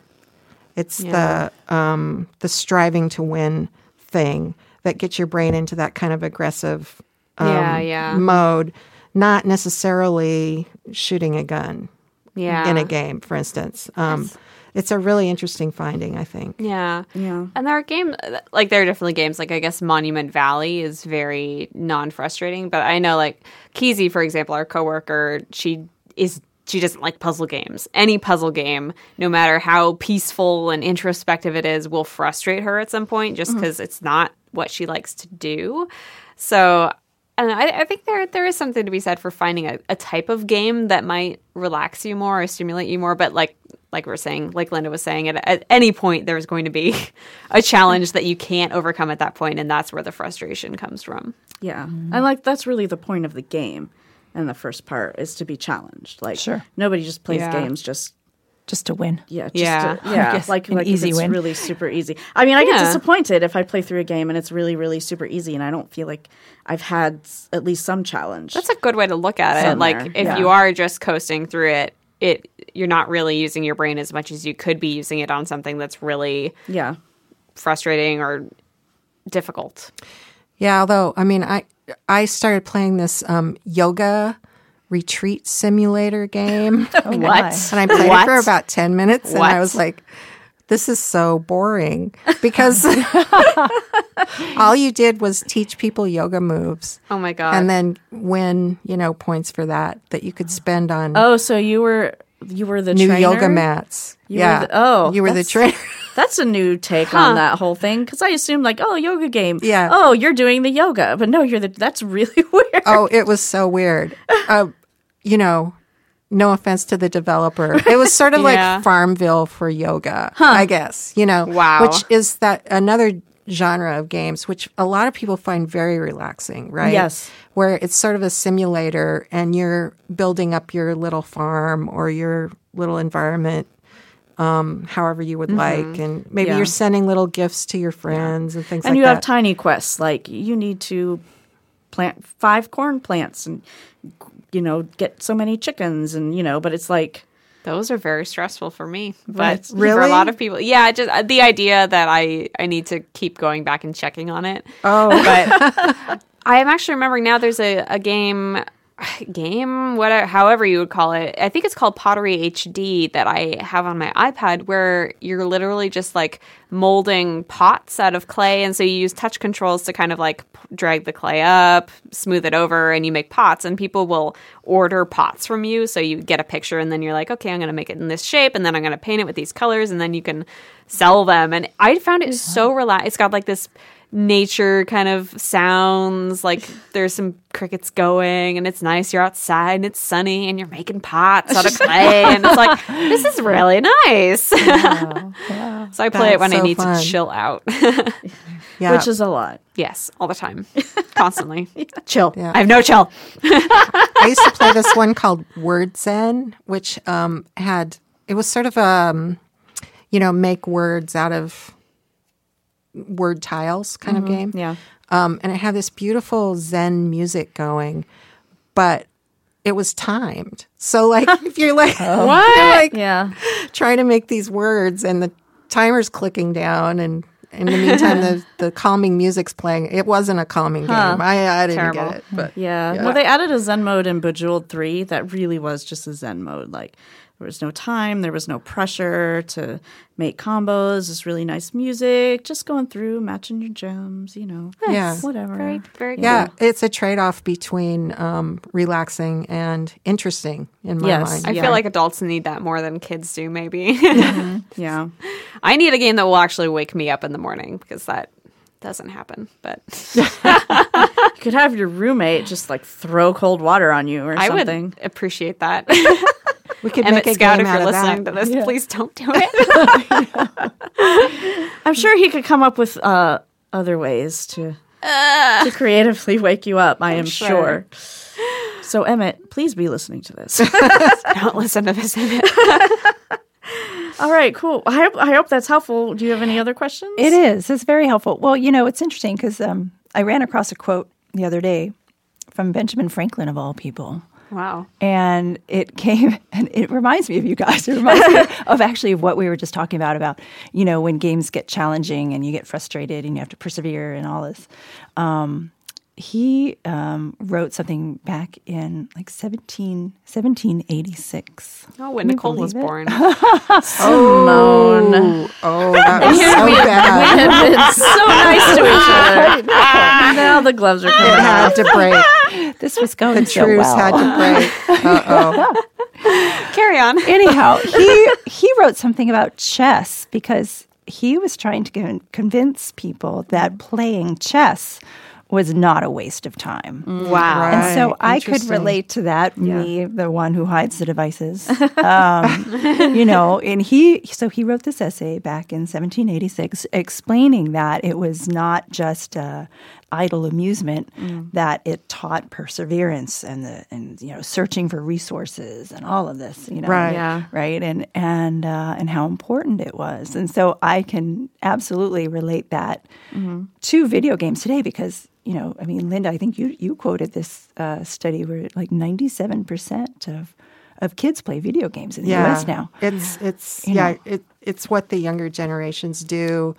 Speaker 4: It's the um, the striving to win thing that gets your brain into that kind of aggressive um,
Speaker 5: Yeah, yeah.
Speaker 4: mode, not necessarily shooting a gun
Speaker 5: yeah.
Speaker 4: in a game, for instance. Um, it's a really interesting finding, I think.
Speaker 5: Yeah.
Speaker 3: Yeah.
Speaker 5: And there are games, like, there are definitely games, like, I guess Monument Valley is very non frustrating, but I know, like, Keezy, for example, our coworker, she is. She doesn't like puzzle games. Any puzzle game, no matter how peaceful and introspective it is, will frustrate her at some point just mm. because it's not what she likes to do. So I, don't know, I, I think there there is something to be said for finding a, a type of game that might relax you more or stimulate you more. But like like we are saying, like Linda was saying, at, at any point there's going to be [laughs] a challenge that you can't overcome at that point, and that's where the frustration comes from.
Speaker 3: Yeah. Mm-hmm. And like that's really the point of the game and the first part is to be challenged. Like
Speaker 6: Sure.
Speaker 3: nobody just plays
Speaker 5: Yeah.
Speaker 3: games just
Speaker 6: just to win.
Speaker 3: yeah, just
Speaker 5: Yeah.
Speaker 3: to- yeah,
Speaker 6: guess
Speaker 3: like
Speaker 6: an
Speaker 3: like
Speaker 6: easy
Speaker 3: if it's
Speaker 6: win.
Speaker 3: really super easy. I mean, I get disappointed if I play through a game and it's really really super easy and I don't feel like I've had at least some challenge.
Speaker 5: That's a good way to look at it.
Speaker 3: Somewhere,
Speaker 5: Like if
Speaker 3: yeah.
Speaker 5: you are just coasting through it, it you're not really using your brain as much as you could be using it on something that's really
Speaker 3: yeah.
Speaker 5: frustrating or difficult.
Speaker 4: Yeah, although I mean, I I started playing this um, yoga retreat simulator game, [laughs]
Speaker 6: Oh, my.
Speaker 4: and I played it for about ten minutes, and I was like, "This is so boring," [laughs] because [laughs] all you did was teach people yoga moves,
Speaker 5: Oh my god!
Speaker 4: and then win, you know, points for that that you could spend on
Speaker 3: Oh, so you were you were the
Speaker 4: new
Speaker 3: trainer?
Speaker 4: yoga mats.
Speaker 3: You were
Speaker 4: yeah.
Speaker 3: the- oh,
Speaker 4: you were the trainer.
Speaker 3: That's a new take on that whole thing because I assumed like, oh, yoga game.
Speaker 4: Yeah.
Speaker 3: Oh, you're doing the yoga, but no, you're the. That's really [laughs] weird.
Speaker 4: oh, it was so weird. [laughs] Uh, you know, no offense to the developer. It was sort of [laughs]
Speaker 5: Yeah.
Speaker 4: like Farmville for yoga, huh. I guess, you know.
Speaker 5: Wow.
Speaker 4: Which is that another genre of games which a lot of people find very relaxing, right?
Speaker 3: Yes.
Speaker 4: Where it's sort of a simulator and you're building up your little farm or your little environment um, however you would like and maybe
Speaker 3: Mm-hmm. Yeah.
Speaker 4: you're sending little gifts to your friends and things
Speaker 3: and
Speaker 4: like that.
Speaker 3: And you have tiny quests like you need to plant five corn plants and you know get so many chickens and you know but it's like
Speaker 5: Those are very stressful for me, but
Speaker 3: Right.
Speaker 5: for a lot of people, yeah, just uh, the idea that I I need to keep going back and checking on it.
Speaker 4: oh,
Speaker 5: But [laughs] I am actually remembering now. There's a, a game, [sighs] game, whatever, however you would call it. I think it's called Pottery HD that I have on my iPad, where you're literally just like molding pots out of clay, and so you use touch controls to kind of like drag the clay up, smooth it over, and you make pots. And people will order pots from you, so you get a picture, and then you're like, okay, I'm going to make it in this shape, and then I'm going to paint it with these colors, and then you can sell them. And I found it so relaxed. It's got like this nature kind of sounds like there's some crickets going and it's nice you're outside and it's sunny and you're making pots out of [laughs] clay and it's like this is really nice. [laughs] So i play it
Speaker 4: That's
Speaker 5: when i need
Speaker 4: fun.
Speaker 5: to chill out. [laughs]
Speaker 4: Yeah.
Speaker 3: which is a lot.
Speaker 5: Yes all the time. Constantly. Chill.
Speaker 4: Yeah.
Speaker 5: i have no chill.
Speaker 4: I used to play this one called Word Zen, which um, had it was sort of um, you know make words out of word tiles kind of game.
Speaker 3: Yeah.
Speaker 4: Um, and it had this beautiful Zen music going, but it was timed. So like [laughs] if you're like [laughs] what? You're like
Speaker 3: Yeah.
Speaker 4: trying to make these words and the timer's clicking down and in the meantime the, [laughs] the calming music's playing. It wasn't a calming game. I, I didn't
Speaker 5: Terrible.
Speaker 4: get it. But
Speaker 3: Yeah. Well, they added a Zen mode in Bejeweled 3 that really was just a Zen mode. Like, there was no time, there was no pressure to make combos, just really nice music, just going through, matching your gems, you know.
Speaker 4: Yeah.
Speaker 3: Whatever.
Speaker 5: Very, very
Speaker 4: yeah,
Speaker 5: cool.
Speaker 4: it's a trade off between um, relaxing and interesting in my
Speaker 3: Yes.
Speaker 4: mind.
Speaker 5: I
Speaker 3: Yeah.
Speaker 5: feel like adults need that more than kids do, maybe. [laughs]
Speaker 3: Yeah.
Speaker 5: I need a game that will actually wake me up in the morning because that doesn't happen. But [laughs]
Speaker 3: You could have your roommate just like throw cold water on you or
Speaker 5: I
Speaker 3: something.
Speaker 5: would appreciate that. [laughs]
Speaker 4: we could
Speaker 5: Emmett
Speaker 4: make a
Speaker 5: Scout,
Speaker 4: game
Speaker 5: if you're
Speaker 4: of
Speaker 5: listening
Speaker 4: that.
Speaker 5: to this, please don't do [laughs] it. [laughs]
Speaker 3: I'm sure he could come up with uh, other ways to to creatively wake you up. I am
Speaker 5: sure.
Speaker 3: sure. So Emmett, please be listening to this. [laughs]
Speaker 5: don't listen to this. Emmett.
Speaker 3: All right, cool. I hope, I hope that's helpful. Do you have any other questions?
Speaker 6: It is. It's very helpful. Well, you know, it's interesting because um, I ran across a quote the other day from Benjamin Franklin, of all people.
Speaker 5: Wow.
Speaker 6: and it came [laughs] and it reminds me of you guys it reminds me [laughs] of actually of what we were just talking about about you know when games get challenging and you get frustrated and you have to persevere and all this um, he um, wrote something back in like 17, 1786
Speaker 5: Oh, when Nicole was
Speaker 6: it?
Speaker 5: born. [laughs]
Speaker 3: Simone.
Speaker 4: Oh, that was so bad.
Speaker 3: have been so nice to each other. now the gloves are
Speaker 4: It
Speaker 3: coming
Speaker 4: had to break.
Speaker 6: This was going
Speaker 4: The
Speaker 6: so
Speaker 4: truce
Speaker 6: well.
Speaker 4: had to break. Uh oh. [laughs]
Speaker 5: Carry on.
Speaker 6: anyhow, [laughs] he he wrote something about chess because he was trying to con- convince people that playing chess was not a waste of time.
Speaker 5: Wow.
Speaker 4: Right.
Speaker 6: And so I could relate to that, me, the one who hides the devices. [laughs] Um, you know, and he, so he wrote this essay back in 1786 explaining that it was not just uh, idle amusement, that it taught perseverance and the, and, you know, searching for resources and all of this, you know.
Speaker 4: Right.
Speaker 3: Yeah.
Speaker 6: Right. And, and, uh, and how important it was. And so I can absolutely relate that to video games today because you know, I mean, Linda, I think you you quoted this uh, study where like ninety seven percent of of kids play video games in the
Speaker 4: Yeah.
Speaker 6: U.S. now.
Speaker 4: It's it's
Speaker 6: You
Speaker 4: yeah,
Speaker 6: know.
Speaker 4: it, it's what the younger generations do.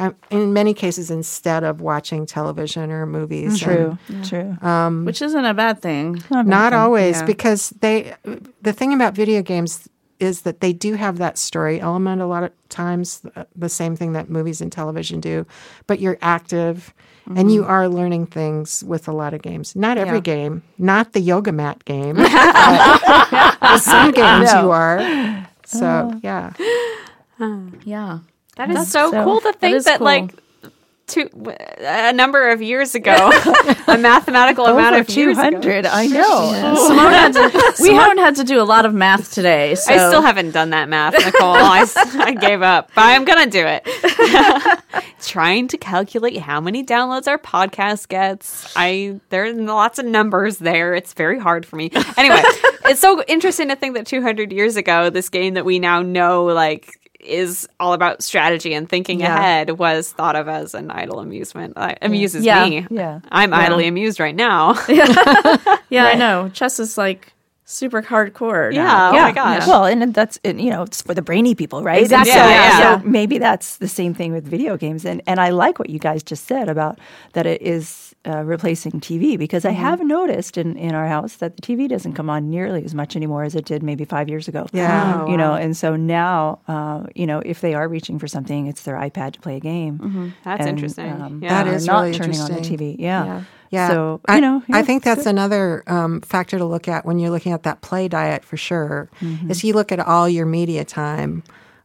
Speaker 4: Um, in many cases, instead of watching television or movies.
Speaker 6: True, true.
Speaker 3: which isn't a bad thing.
Speaker 4: And not always
Speaker 3: Yeah.
Speaker 4: because they. The thing about video games is that they do have that story element a lot of times, uh, the same thing that movies and television do. But you're active. And you are learning things with a lot of games. Not every
Speaker 3: Yeah.
Speaker 4: game, not the yoga mat game. [laughs] some games you are. So, yeah.
Speaker 3: Yeah.
Speaker 5: That is so,
Speaker 6: so-
Speaker 5: cool to think
Speaker 3: is
Speaker 5: that,
Speaker 3: cool.
Speaker 5: like two a number of years ago, a [laughs] mathematical amount of years
Speaker 6: two
Speaker 5: ago.
Speaker 6: hundred, I know.
Speaker 3: Simone had to, [laughs] Simone had to do a lot of math today. So
Speaker 5: I still haven't done that math, Nicole. I, I gave up, but I'm gonna do it. [laughs] Trying to calculate how many downloads our podcast gets. I there's lots of numbers there. It's very hard for me. Anyway, it's so interesting to think that 200 years ago, this game that we now know like is all about strategy and thinking
Speaker 3: Yeah.
Speaker 5: ahead was thought of as an idle amusement. Uh, amuses
Speaker 3: Yeah.
Speaker 5: me.
Speaker 6: Yeah.
Speaker 5: I'm idly amused right now. [laughs] [laughs]
Speaker 3: Yeah, I know. Chess is like super hardcore.
Speaker 5: Yeah.
Speaker 3: now.
Speaker 5: Oh my gosh.
Speaker 6: Well, and that's and, you know it's for the brainy people, right?
Speaker 3: Exactly.
Speaker 6: So,
Speaker 5: Yeah,
Speaker 3: yeah.
Speaker 6: so maybe that's the same thing with video games, and and I like what you guys just said about that it is uh, replacing TV because
Speaker 3: Mm-hmm.
Speaker 6: I have noticed in in our house that the TV doesn't come on nearly as much anymore as it did maybe five years ago.
Speaker 4: Yeah.
Speaker 6: you know, and so now, uh, you know, if they are reaching for something, it's their iPad to play a game.
Speaker 5: That's
Speaker 6: And,
Speaker 5: interesting.
Speaker 6: um,
Speaker 5: yeah.
Speaker 4: That is
Speaker 6: not
Speaker 4: really
Speaker 6: turning on the
Speaker 4: interesting.
Speaker 6: TV. Yeah.
Speaker 3: Yeah.
Speaker 4: Yeah.
Speaker 6: So
Speaker 4: I,
Speaker 6: you know,
Speaker 4: I think that's
Speaker 6: good.
Speaker 4: another um, factor to look at when you're looking at that play diet for sure.
Speaker 6: Mm-hmm.
Speaker 4: Is you look at all your media time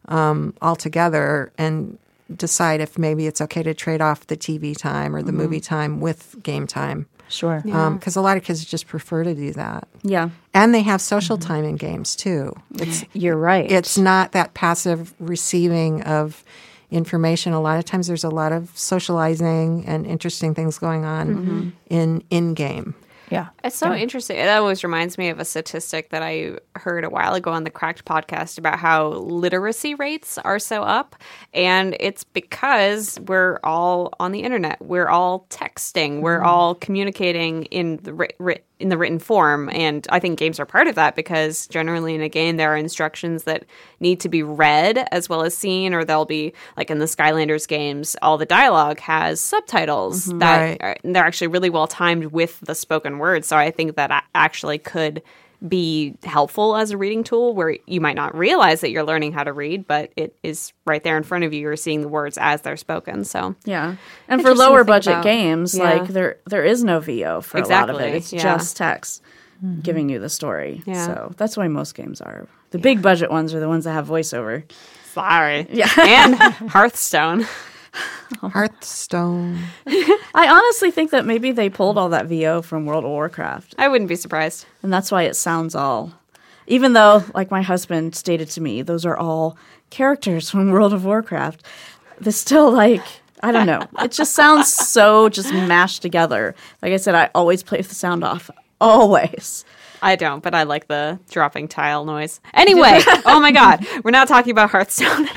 Speaker 4: um, altogether and decide if maybe it's okay to trade off the TV time or the
Speaker 6: Mm-hmm.
Speaker 4: movie time with game time.
Speaker 6: sure.
Speaker 4: Because a lot of kids just prefer to do that.
Speaker 3: Yeah.
Speaker 4: And they have social
Speaker 6: Mm-hmm.
Speaker 4: time in games too. It's
Speaker 6: You're right.
Speaker 4: it's not that passive receiving of information. A lot of times there's a lot of socializing and interesting things going on
Speaker 6: Mm-hmm.
Speaker 4: in in game.
Speaker 6: Yeah.
Speaker 5: It's so interesting. It always reminds me of a statistic that I heard a while ago on the Cracked podcast about how literacy rates are so up. And it's because we're all on the internet. We're all texting. We're all communicating in the writ- writ- in the written form. And I think games are part of that because generally in a game there are instructions that need to be read as well as seen, or they'll be like in the Skylanders games, all the dialogue has subtitles mm-hmm. that
Speaker 4: Right.
Speaker 5: are- they're actually really well timed with the spoken word. So I think that actually could be helpful as a reading tool where you might not realize that you're learning how to read, but it is right there in front of you. You're seeing the words as they're spoken. So
Speaker 3: Yeah, and for lower budget
Speaker 5: about.
Speaker 3: games,
Speaker 5: Yeah.
Speaker 3: like there there is no VO for a lot of it. It's
Speaker 5: yeah.
Speaker 3: just text mm-hmm. giving you the story.
Speaker 5: Yeah.
Speaker 3: So that's why most games are. The big budget ones are the ones that have voiceover.
Speaker 5: sorry. Yeah. and [laughs] Hearthstone. [laughs]
Speaker 4: Hearthstone. [laughs]
Speaker 3: I honestly think that maybe they pulled all that VO from World of Warcraft,
Speaker 5: I wouldn't be surprised.
Speaker 3: and that's why it sounds all. Even though, like my husband stated to me, those are all characters from World of Warcraft. They're still like I don't know. It just sounds so just mashed together. Like I said, I always play with the sound off. Always.
Speaker 5: I don't, but I like the dropping tile noise. Anyway, [laughs] oh my god, we're not talking about Hearthstone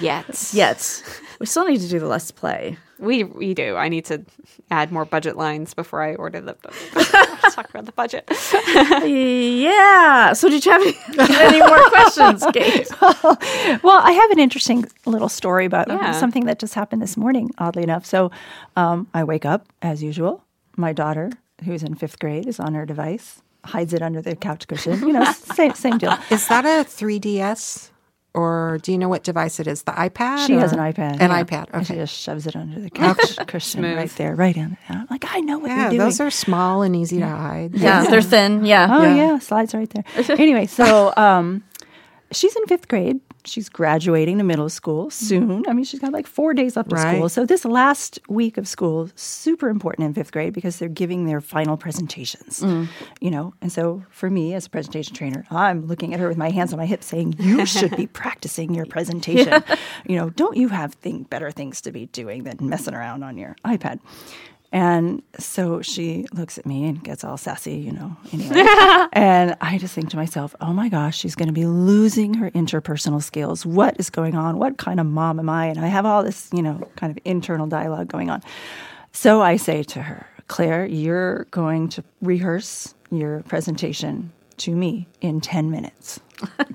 Speaker 5: yet.
Speaker 3: Yet. We still need to do the Let's Play.
Speaker 5: We we do. I need to add more budget lines before I order the. [laughs] talk about the budget.
Speaker 3: Yeah. So did you have any, [laughs] any more questions, [laughs] Kate?
Speaker 6: Well, I have an interesting little story about
Speaker 5: Yeah.
Speaker 6: something that just happened this morning, oddly enough. So um, I wake up as usual. My daughter, who's in fifth grade, is on her device, hides it under the couch cushion. You know, same, same deal.
Speaker 4: Is that a 3DS? Or do you know what device it is? The iPad?
Speaker 6: She has an iPad.
Speaker 4: An
Speaker 6: yeah.
Speaker 4: iPad.
Speaker 6: And she just shoves it under the couch [laughs] cushion right there, right in. And I'm like, I know what
Speaker 4: Yeah,
Speaker 6: you're doing.
Speaker 4: those are small and easy to hide.
Speaker 3: Yeah, they're thin. Yeah.
Speaker 6: Oh
Speaker 4: Yeah.
Speaker 6: yeah, slides right there. [laughs] anyway, so um, she's in fifth grade. She's graduating to middle school soon. I mean, she's got like four days left of school. So this last week of school super important in fifth grade because they're giving their final presentations. Mm. You know, and so for me as a presentation trainer, I'm looking at her with my hands on my hips, saying, "You [laughs] should be practicing your presentation. You know, don't you have thing, better things to be doing than messing around on your iPad?" And so she looks at me and gets all sassy, you know, anyway. [laughs] [laughs] and I just think to myself, oh my gosh, she's going to be losing her interpersonal skills. What is going on? What kind of mom am I? And I have all this, you know, kind of internal dialogue going on. So I say to her, Claire, you're going to rehearse your presentation to me in 10 minutes.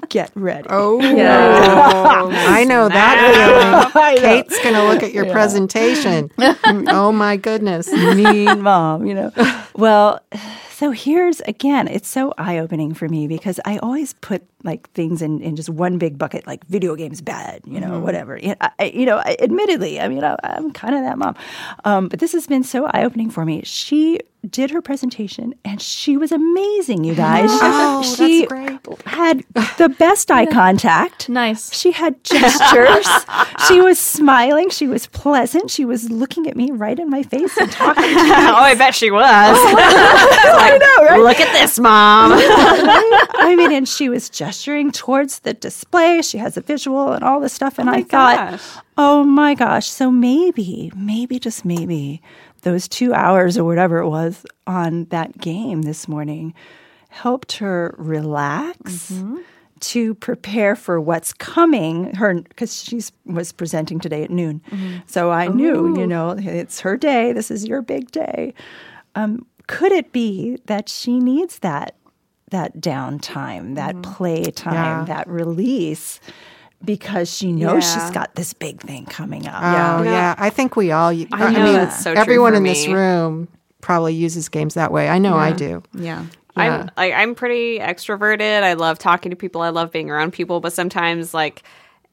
Speaker 6: Get ready.
Speaker 4: Oh, [laughs] I know that feeling. [laughs] Kate's going to look at your presentation. [laughs] oh, my goodness.
Speaker 6: mean mom, you know. Well, so here's again, it's so eye opening for me because I always put like things in, in just one big bucket, like video games bad, you know, whatever. You know, I, you know, I- admittedly, I mean, I, I'm kind of that mom. Um, but this has been so eye opening for me. She did her presentation and she was amazing, you guys.
Speaker 4: Oh, [laughs]
Speaker 6: she
Speaker 4: great.
Speaker 6: had [laughs] the best eye contact.
Speaker 3: Nice.
Speaker 6: She had gestures. she was smiling. She was pleasant. She was looking at me right in my face and talking to me. [laughs]
Speaker 5: oh, I bet she was.
Speaker 6: I know, right?
Speaker 5: Look at this, mom.
Speaker 6: I mean, and she was gesturing towards the display. She has a visual and all this stuff. And I thought, oh my gosh. So maybe, maybe, just maybe, those two hours or whatever it was on that game this morning helped her relax. To prepare for what's coming, her because she was presenting today at noon, so I knew, you know, it's her day. This is your big day. Um, could it be that she needs that that downtime, that mm-hmm. play time,
Speaker 4: Yeah.
Speaker 6: that release because she knows
Speaker 5: Yeah.
Speaker 6: she's got this big thing coming up.
Speaker 4: Oh, yeah. I think we all, I,
Speaker 5: I know
Speaker 4: mean,
Speaker 5: that's so true
Speaker 4: everyone
Speaker 5: for
Speaker 4: in this room probably uses games that way. I know I do.
Speaker 3: Yeah.
Speaker 5: I'm like I'm pretty extroverted. I love talking to people. I love being around people. But sometimes, like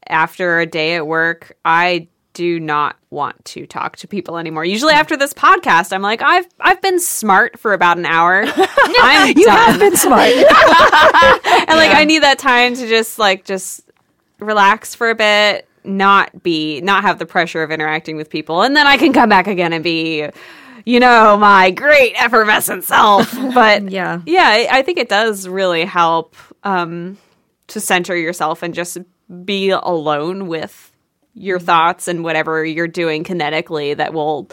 Speaker 5: after a day at work, I do not want to talk to people anymore. Usually after this podcast, I'm like, I've I've been smart for about an hour. [laughs] I'm
Speaker 6: You
Speaker 5: done.
Speaker 6: have been smart. [laughs]
Speaker 5: and like I need that time to just like just relax for a bit, not be not have the pressure of interacting with people, and then I can come back again and be, you know, my great effervescent self. [laughs] But
Speaker 3: Yeah.
Speaker 5: yeah, I, I think it does really help um, to center yourself and just be alone with your thoughts and whatever you're doing kinetically that will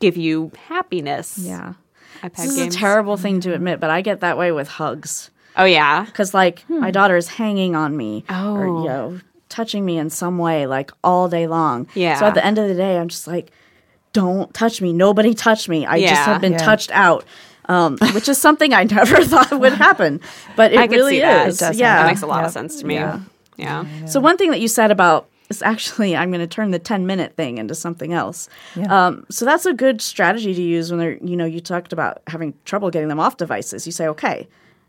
Speaker 5: give you happiness.
Speaker 3: Yeah.
Speaker 5: iPad
Speaker 3: This is
Speaker 5: games.
Speaker 3: a terrible thing to admit, but I get that way with hugs.
Speaker 5: oh yeah.
Speaker 3: Because, like, my daughter is hanging on me or,
Speaker 5: Oh.
Speaker 3: you know, touching me in some way, like, all day long.
Speaker 5: Yeah.
Speaker 3: So at the end of the day, I'm just like, don't touch me. Nobody touch me. I just have been
Speaker 6: Yeah.
Speaker 3: touched out. Um, [laughs] which is something I [laughs] never thought would happen, but it
Speaker 5: I could
Speaker 3: really
Speaker 5: see that.
Speaker 3: is.
Speaker 5: It does.
Speaker 3: yeah,
Speaker 5: That makes a lot
Speaker 6: Yep.
Speaker 5: of sense to me.
Speaker 3: Yeah.
Speaker 5: Yeah.
Speaker 3: So one thing that you said about is actually I'm going to turn the 10 minute thing into something else.
Speaker 6: Yeah.
Speaker 3: Um, so that's a good strategy to use when they're you know you talked about having trouble getting them off devices. You say okay.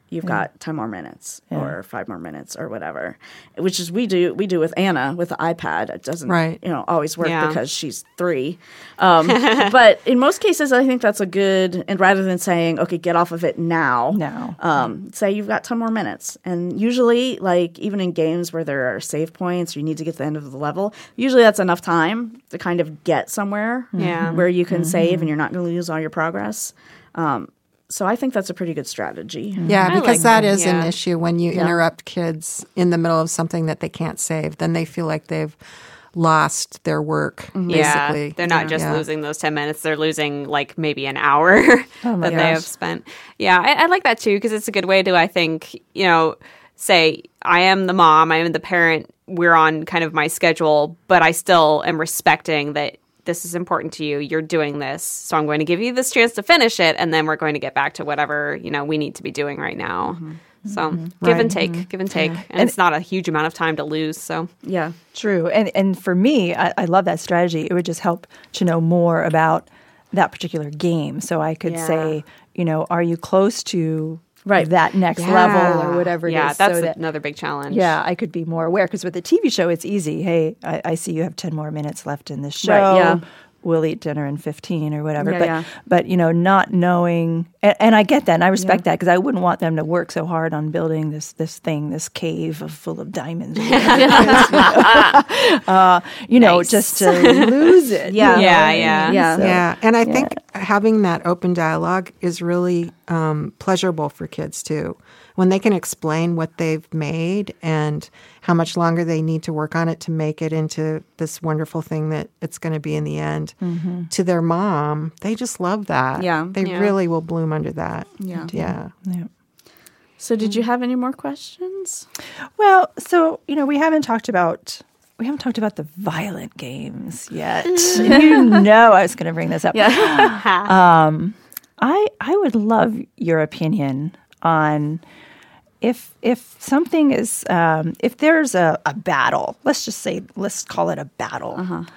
Speaker 3: You've got ten more minutes, or five more minutes, or whatever. Which is we do we do with Anna with the iPad. It doesn't
Speaker 4: Right.
Speaker 3: you know always work
Speaker 5: Yeah.
Speaker 3: because she's three. Um, [laughs] but in most cases, I think that's a good. And rather than saying okay, get off of it now,
Speaker 6: Now.
Speaker 3: um, say you've got 10 more minutes. And usually, like, even in games where there are save points or you need to get to the end of the level, usually that's enough time to kind of get somewhere
Speaker 5: Yeah.
Speaker 3: where you can save and you're not going to lose all your progress. Um, so I think that's a pretty good strategy. Mm-hmm.
Speaker 4: Yeah,
Speaker 5: I
Speaker 4: because
Speaker 5: like
Speaker 4: that
Speaker 5: that,
Speaker 4: is an
Speaker 5: yeah.
Speaker 4: issue when you interrupt kids in the middle of something that they can't save. Then they feel like they've lost their work. Mm-hmm.
Speaker 5: Yeah,
Speaker 4: Basically,
Speaker 5: they're not just
Speaker 4: Yeah.
Speaker 5: losing those 10 minutes, they're losing like maybe an hour [laughs] oh that they have spent. Yeah, I, I like that too because it's a good way to, I think, you know, say, I am the mom, I am the parent, we're on kind of my schedule, but I still am respecting that this is important to you. You're doing this. So I'm going to give you this chance to finish it and then we're going to get back to whatever, you know, we need to be doing right now. Mm-hmm. So mm-hmm. Mm-hmm. give and take, give and take. And, it's not a huge amount of time to lose. So
Speaker 3: Yeah.
Speaker 6: True. And and for me, I, I love that strategy. It would just help to know more about that particular game. So I could
Speaker 5: Yeah.
Speaker 6: say, you know, are you close to
Speaker 3: Right.
Speaker 6: that next level or whatever it is?
Speaker 5: yeah, that's
Speaker 6: so that,
Speaker 5: another big challenge.
Speaker 6: yeah, I could be more aware. Because with the TV show, it's easy. Hey, I, I see you have 10 more minutes left in this show.
Speaker 3: Right, yeah.
Speaker 6: We'll eat dinner in 15 or whatever.
Speaker 3: Yeah,
Speaker 6: but,
Speaker 3: yeah.
Speaker 6: but, you know, not knowing, and, and I get that and I respect that because I wouldn't want them to work so hard on building this this thing, this cave of, full of diamonds. or whatever it is, [laughs] uh, you know,
Speaker 5: Nice.
Speaker 6: just to lose it.
Speaker 3: Yeah.
Speaker 6: you know?
Speaker 5: Yeah, yeah.
Speaker 3: Yeah.
Speaker 6: So-
Speaker 4: Yeah, and I think having that open dialogue is really um, pleasurable for kids too. When they can explain what they've made and how much longer they need to work on it to make it into this wonderful thing that it's going to be in the end to their mom, they just love that.
Speaker 3: Yeah.
Speaker 4: They
Speaker 5: Yeah.
Speaker 4: really will bloom under that.
Speaker 3: Yeah.
Speaker 4: Yeah.
Speaker 6: Yeah.
Speaker 3: So did you have any more questions?
Speaker 6: Well, so you know, we haven't talked about we haven't talked about the violent games yet. [laughs] you know, I was going to bring this up. [laughs] Um, I I would love your opinion on if if something is um, if there's a, a battle. Let's just say let's call it a battle.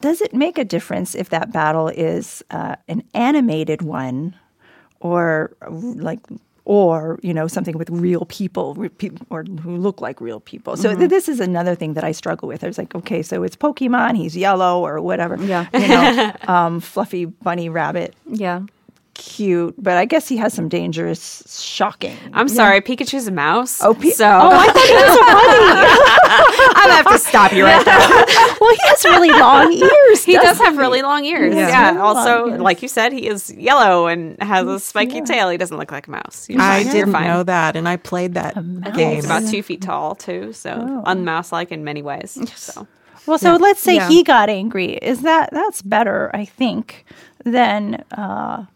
Speaker 6: Does it make a difference if that battle is uh, an animated one or like or you know something with real people or who look like real people so th- this is another thing that i struggle with i was like okay so it's pokemon he's yellow or whatever
Speaker 3: Yeah.
Speaker 6: you know [laughs] um, fluffy bunny rabbit
Speaker 3: Yeah.
Speaker 6: Cute but i guess he has some dangerous shocking
Speaker 5: I'm sorry, Pikachu's a mouse.
Speaker 6: Oh, Pi-
Speaker 5: so
Speaker 6: oh, I thought he was a [laughs] bunny.
Speaker 5: I'm gonna have to stop you right there. [laughs]
Speaker 6: well, he has really long [laughs] ears.
Speaker 5: He does
Speaker 6: doesn't
Speaker 5: have really long ears.
Speaker 6: Yeah.
Speaker 5: Yeah.
Speaker 6: Really
Speaker 5: Also,
Speaker 6: ears.
Speaker 5: like you said, he is yellow and has a spiky tail. He doesn't look like a mouse. You're
Speaker 4: I
Speaker 5: fine. You're
Speaker 4: didn't know that, and I played that game.
Speaker 5: He's about two feet tall too, so unmouse-like in many ways. So
Speaker 6: Well, so let's say
Speaker 3: Yeah.
Speaker 6: he got angry. Is that that's better? I think than uh,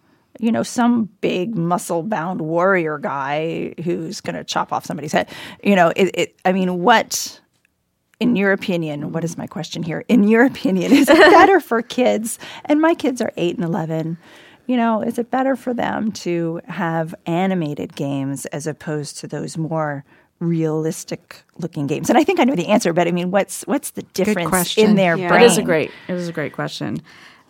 Speaker 6: you know some big muscle-bound warrior guy who's going to chop off somebody's head. You know, it, it. I mean, what? In your opinion, what is my question here? In your [laughs] opinion, is it better for kids? And my kids are eight and eleven. You know, is it better for them to have animated games as opposed to those more realistic looking games? And I think I know the answer, but I mean, what's what's the difference in their
Speaker 5: Yeah.
Speaker 6: brain?
Speaker 3: It is a great. It is a great question.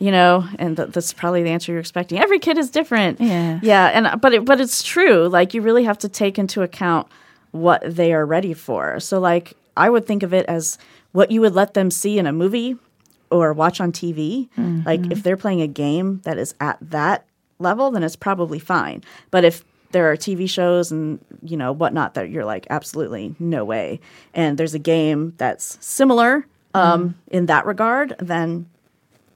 Speaker 3: You know, and th- that's probably the answer you're expecting. Every kid is different.
Speaker 6: Yeah.
Speaker 3: yeah, and uh, but it, but it's true. Like you really have to take into account what they are ready for. So, like I would think of it as what you would let them see in a movie or watch on TV. Mm-hmm. Like if they're playing a game that is at that level, then it's probably fine. But if there are TV shows and you know whatnot that you're like absolutely no way, and there's a game that's similar um, mm-hmm. in that regard, then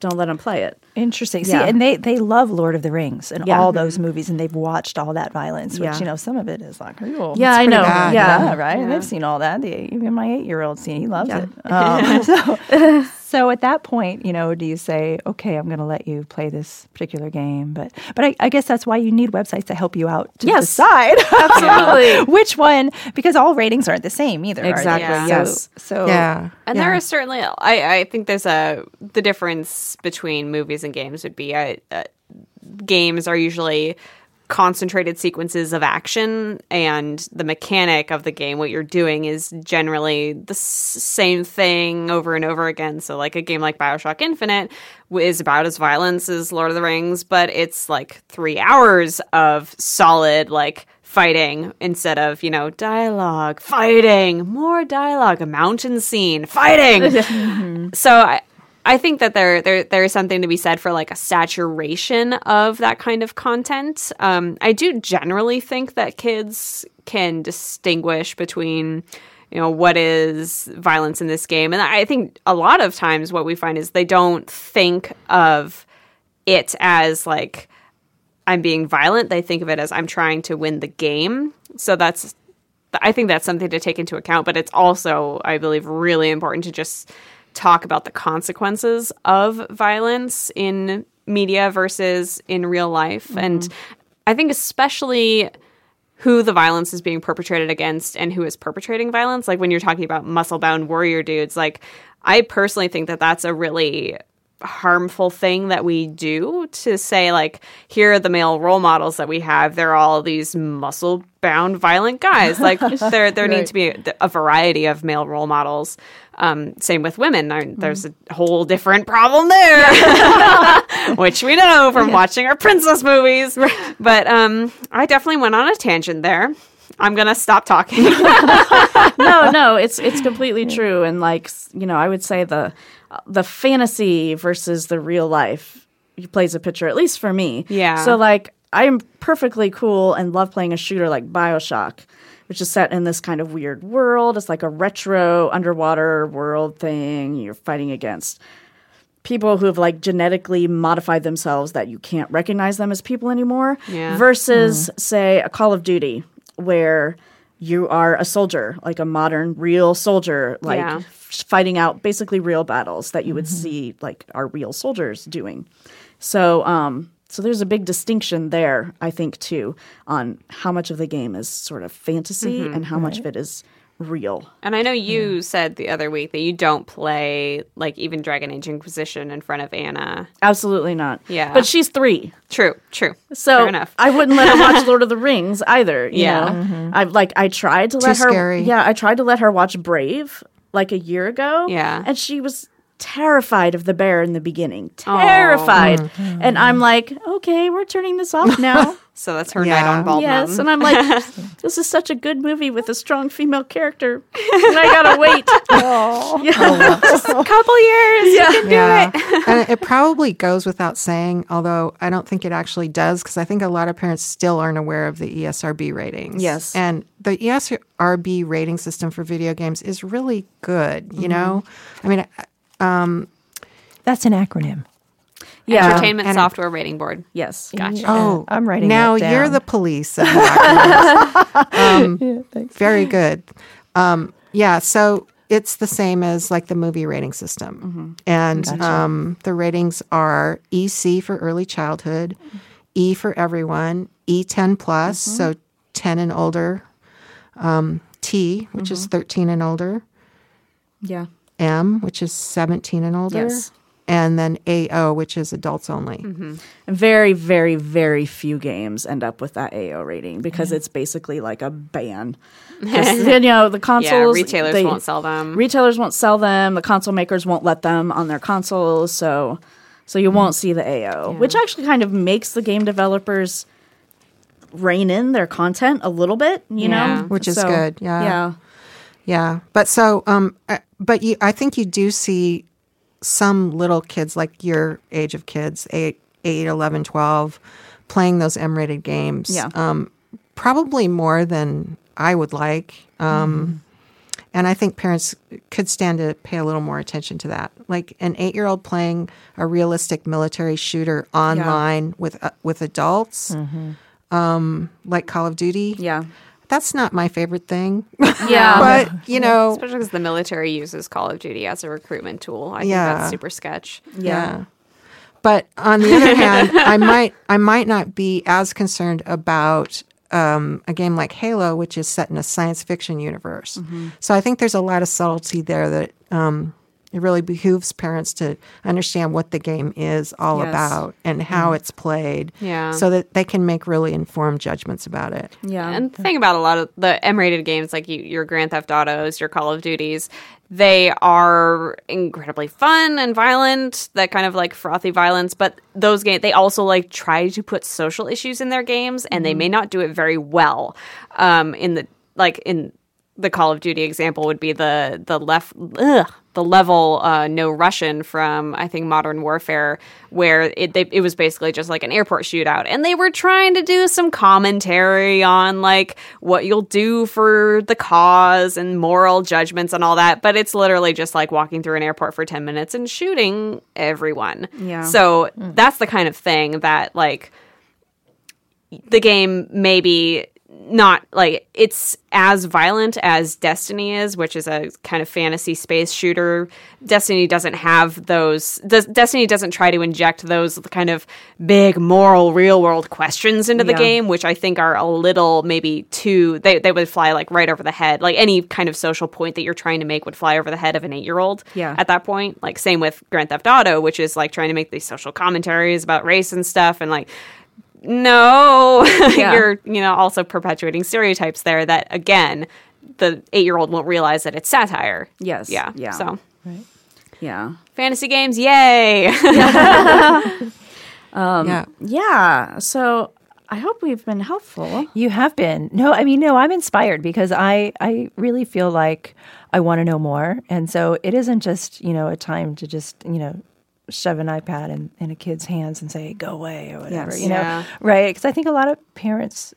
Speaker 3: don't let them play it.
Speaker 6: Interesting. See,
Speaker 3: Yeah.
Speaker 6: and they they love Lord of the Rings and
Speaker 3: Yeah.
Speaker 6: all those movies, and they've watched all that violence, which
Speaker 3: Yeah.
Speaker 6: you know some of it is like, oh,
Speaker 3: Yeah, I know.
Speaker 4: bad.
Speaker 3: Yeah,
Speaker 6: right. They've seen all that. The, even my eight year old seen, he loves it. [laughs] Um, [laughs] so, [laughs] So at that point, you know, do you say, "Okay, I'm going to let you play this particular game"? But but I, I guess that's why you need websites to help you out to
Speaker 3: Yes.
Speaker 6: decide [laughs]
Speaker 3: Absolutely. [laughs]
Speaker 6: which one, because all ratings aren't the same either. are they?
Speaker 3: Exactly,
Speaker 6: So-
Speaker 3: yes.
Speaker 6: So
Speaker 4: Yeah.
Speaker 5: And
Speaker 4: yeah.
Speaker 5: there is certainly, I, I think there's a the difference between movies and games would be uh, uh, games are usually concentrated sequences of action, and the mechanic of the game, what you're doing, is generally the s- same thing over and over again. So, like a game like Bioshock Infinite is about as violent as Lord of the Rings, but it's like three hours of solid like fighting instead of you know dialogue fighting more dialogue a mountain scene fighting [laughs] so I, I think that there, there there is something to be said for like a saturation of that kind of content. Um, I do generally think that kids can distinguish between you know what is violence in this game, and I think a lot of times what we find is they don't think of it as like I'm being violent. They think of it as I'm trying to win the game. So that's I think that's something to take into account, but it's also, I believe, really important to just talk about the consequences of violence in media versus in real life. Mm-hmm. And I think, especially who the violence is being perpetrated against and who is perpetrating violence, like when you're talking about muscle bound warrior dudes, like I personally think that that's a really harmful thing that we do to say like here are the male role models that we have. They're all these muscle bound violent guys. Like [laughs] there there need to be a, variety of male role models. Um, same with women. There- there's a whole different problem there [laughs] [laughs] which we know from watching our princess movies. But um, i definitely went on a tangent there. I'm gonna stop talking.
Speaker 3: No, no, it's it's completely true. And like you know, I would say the the fantasy versus the real life he plays a picture, at least for me.
Speaker 5: Yeah.
Speaker 3: So like, I'm perfectly cool and love playing a shooter like Bioshock, which is set in this kind of weird world. It's like a retro underwater world thing. You're fighting against people who have like genetically modified themselves that you can't recognize them as people anymore
Speaker 5: Yeah.
Speaker 3: versus mm-hmm. say a call of duty where you are a soldier like a modern real soldier like
Speaker 5: Yeah.
Speaker 3: f- fighting out basically real battles that you would see like our real soldiers doing. So um so there's a big distinction there i think too on how much of the game is sort of fantasy and how much of it is real
Speaker 5: And I know you said the other week that you don't play like even Dragon Age Inquisition in front of Anna.
Speaker 3: absolutely not
Speaker 5: Yeah.
Speaker 3: but she's three
Speaker 5: True, true.
Speaker 3: So
Speaker 5: Fair enough.
Speaker 3: I wouldn't let her watch [laughs] Lord of the Rings either. You
Speaker 5: Yeah.
Speaker 3: know? Mm-hmm. I like I tried to let her
Speaker 4: scary.
Speaker 3: Yeah, I tried to let her watch Brave like a year ago.
Speaker 5: Yeah.
Speaker 3: And she was terrified of the bear in the beginning. Terrified.
Speaker 4: Mm-hmm.
Speaker 3: And I'm like, okay, we're turning this off now. [laughs]
Speaker 5: So that's her
Speaker 4: Yeah.
Speaker 5: night on Bald
Speaker 3: yes.
Speaker 5: Mountain.
Speaker 3: And I'm like, [laughs] this is such a good movie with a strong female character. And I gotta wait. [laughs]
Speaker 5: oh yeah a couple years. You can do
Speaker 4: yeah.
Speaker 5: it.
Speaker 4: and it probably goes without saying, although I don't think it actually does, because I think a lot of parents still aren't aware of the ESRB ratings.
Speaker 3: Yes.
Speaker 4: And the ESRB rating system for video games is really good, you know? I mean, I-
Speaker 6: That's an acronym.
Speaker 3: Yeah.
Speaker 5: Entertainment
Speaker 4: And-
Speaker 5: Software Rating Board.
Speaker 3: Yes.
Speaker 5: Gotcha.
Speaker 4: oh,
Speaker 6: I'm writing
Speaker 4: Now
Speaker 6: that
Speaker 4: you're the police. of the [laughs] acronyms. um, [laughs] very good. Um, yeah, so it's the same as like the movie rating system. And um, the ratings are EC for early childhood, E for everyone, E10 plus, so 10 and older, um, T, which is 13 and older,
Speaker 3: Yeah.
Speaker 4: M, which is 17 and older,
Speaker 3: Yes.
Speaker 4: and then AO, which is adults only. Mm-hmm.
Speaker 3: very very very few games end up with that AO rating because it's basically like a ban. [laughs] 'Cause, you know the consoles.
Speaker 5: Yeah, retailers
Speaker 3: they-
Speaker 5: won't sell them.
Speaker 3: Retailers won't sell them. The console makers won't let them on their consoles. So, so you mm. won't see the AO, which actually kind of makes the game developers rein in their content a little bit. You
Speaker 5: Yeah.
Speaker 3: know,
Speaker 4: Which is
Speaker 3: So,
Speaker 4: good, yeah.
Speaker 3: yeah.
Speaker 4: Yeah, but so, um, uh, but you, I think you do see some little kids like your age of kids, 8, 8 11, 12, playing those M-rated games.
Speaker 3: Yeah.
Speaker 4: Um, probably more than I would like. Um, And I think parents could stand to pay a little more attention to that. Like an eight-year-old playing a realistic military shooter online with uh, with adults, um, like Call of Duty
Speaker 3: Yeah.
Speaker 4: That's not my favorite thing. [laughs]
Speaker 3: Yeah.
Speaker 4: but you know,
Speaker 5: Especially because the military uses Call of Duty as a recruitment tool. I think
Speaker 4: Yeah.
Speaker 5: that's super sketch.
Speaker 4: yeah. But on the other hand, I might I might not be as concerned about um, a game like Halo, which is set in a science fiction universe.
Speaker 3: Mm-hmm.
Speaker 4: So I think there's a lot of subtlety there that um, it really behooves parents to understand what the game is all
Speaker 3: Yes.
Speaker 4: about and how it's played,
Speaker 5: Yeah.
Speaker 4: so that they can make really informed judgments about it.
Speaker 3: yeah.
Speaker 5: And the thing about a lot of the M-rated games, like you, your Grand Theft Autos, your Call of Duties, they are incredibly fun and violent. That kind of like frothy violence, but those games they also like try to put social issues in their games, and they may not do it very well. Um, in the like in the Call of Duty example would be the the left ugh, the level uh, no Russian from I think Modern Warfare, where it they, it was basically just like an airport shootout, and they were trying to do some commentary on like what you'll do for the cause and moral judgments and all that, but it's literally just like walking through an airport for ten minutes and shooting everyone.
Speaker 3: Yeah.
Speaker 5: So that's the kind of thing that like the game maybe not like it's as violent as Destiny is, which is a kind of fantasy space shooter. Destiny doesn't have those. Des- Destiny doesn't try to inject those kind of big moral, real world questions into the
Speaker 3: Yeah.
Speaker 5: game, which I think are a little maybe too. They they would fly like right over the head. Like any kind of social point that you're trying to make would fly over the head of an eight year old.
Speaker 3: Yeah.
Speaker 5: At that point, like same with Grand Theft Auto, which is like trying to make these social commentaries about race and stuff, and like no [laughs]
Speaker 3: Yeah.
Speaker 5: you're you know also perpetuating stereotypes there that again the eight year old won't realize that it's satire
Speaker 3: Yes.
Speaker 5: yeah
Speaker 3: Yeah.
Speaker 5: so
Speaker 3: yeah.
Speaker 5: fantasy games yay [laughs] um,
Speaker 4: yeah.
Speaker 3: Yeah. So I hope we've been helpful.
Speaker 6: You have been. No, I mean, no, I'm inspired because I, I really feel like I want to know more. And so it isn't just, you know, a time to just, you know, shove an iPad in, in a kid's hands and say, go away or whatever,
Speaker 3: Yes.
Speaker 6: you know,
Speaker 5: Yeah.
Speaker 6: right? Because I think a lot of parents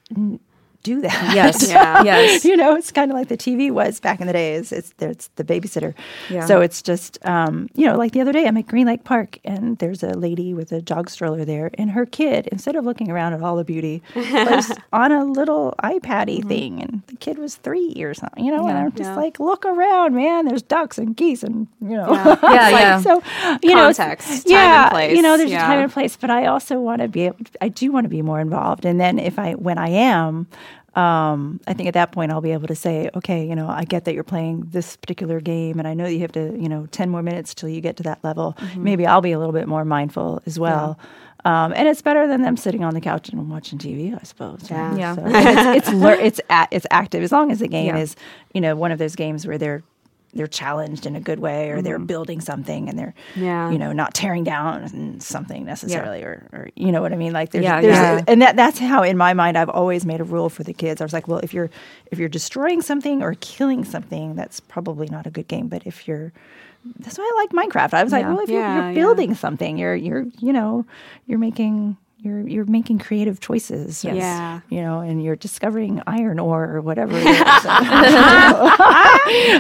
Speaker 6: do that.
Speaker 3: Yes. [laughs]
Speaker 5: Yeah.
Speaker 3: Yes.
Speaker 6: you know, it's kind of like the TV was back in the days. It's there's the babysitter.
Speaker 3: Yeah.
Speaker 6: So it's just, um, you know, like the other day, I'm at Green Lake Park, and there's a lady with a jog stroller there, and her kid, instead of looking around at all the beauty, was [laughs] on a little iPad-y thing, and the kid was three or something, you know. And I'm just
Speaker 5: Yeah.
Speaker 6: like, look around, man. There's ducks and geese, and you know,
Speaker 3: Yeah, [laughs]
Speaker 6: It's like,
Speaker 3: yeah.
Speaker 6: So you know,
Speaker 5: Context, time
Speaker 6: yeah,
Speaker 5: and place,
Speaker 6: you know, there's
Speaker 5: yeah.
Speaker 6: a time and place, but I also want to be able. I do want to be more involved, and then if I, when I am, um, I think at that point I'll be able to say, okay, you know, I get that you're playing this particular game, and I know that you have to, you know, ten more minutes till you get to that level.
Speaker 5: Mm-hmm.
Speaker 6: Maybe I'll be a little bit more mindful as well. Um, and it's better than them sitting on the couch and watching TV, I suppose.
Speaker 5: Yeah.
Speaker 3: Yeah.
Speaker 6: So [laughs] it's it's lear- it's a- it's active as long as the game
Speaker 3: Yeah.
Speaker 6: is, you know, one of those games where they're they're challenged in a good way or they're mm-hmm. building something and they're
Speaker 5: Yeah.
Speaker 6: you know not tearing down something necessarily or, or you know what i mean? Like there's,
Speaker 3: Yeah,
Speaker 6: there's
Speaker 4: yeah.
Speaker 6: and that that's how in my mind i've always made a rule for the kids. I was like well if you're if you're destroying something or killing something that's probably not a good game. But if you're that's why i like minecraft. I was like well if you're, you're
Speaker 5: yeah.
Speaker 6: building something you're you're you know you're making you're you're making creative choices or,
Speaker 5: Yeah.
Speaker 6: you know and you're discovering iron ore or whatever it is [laughs] [laughs]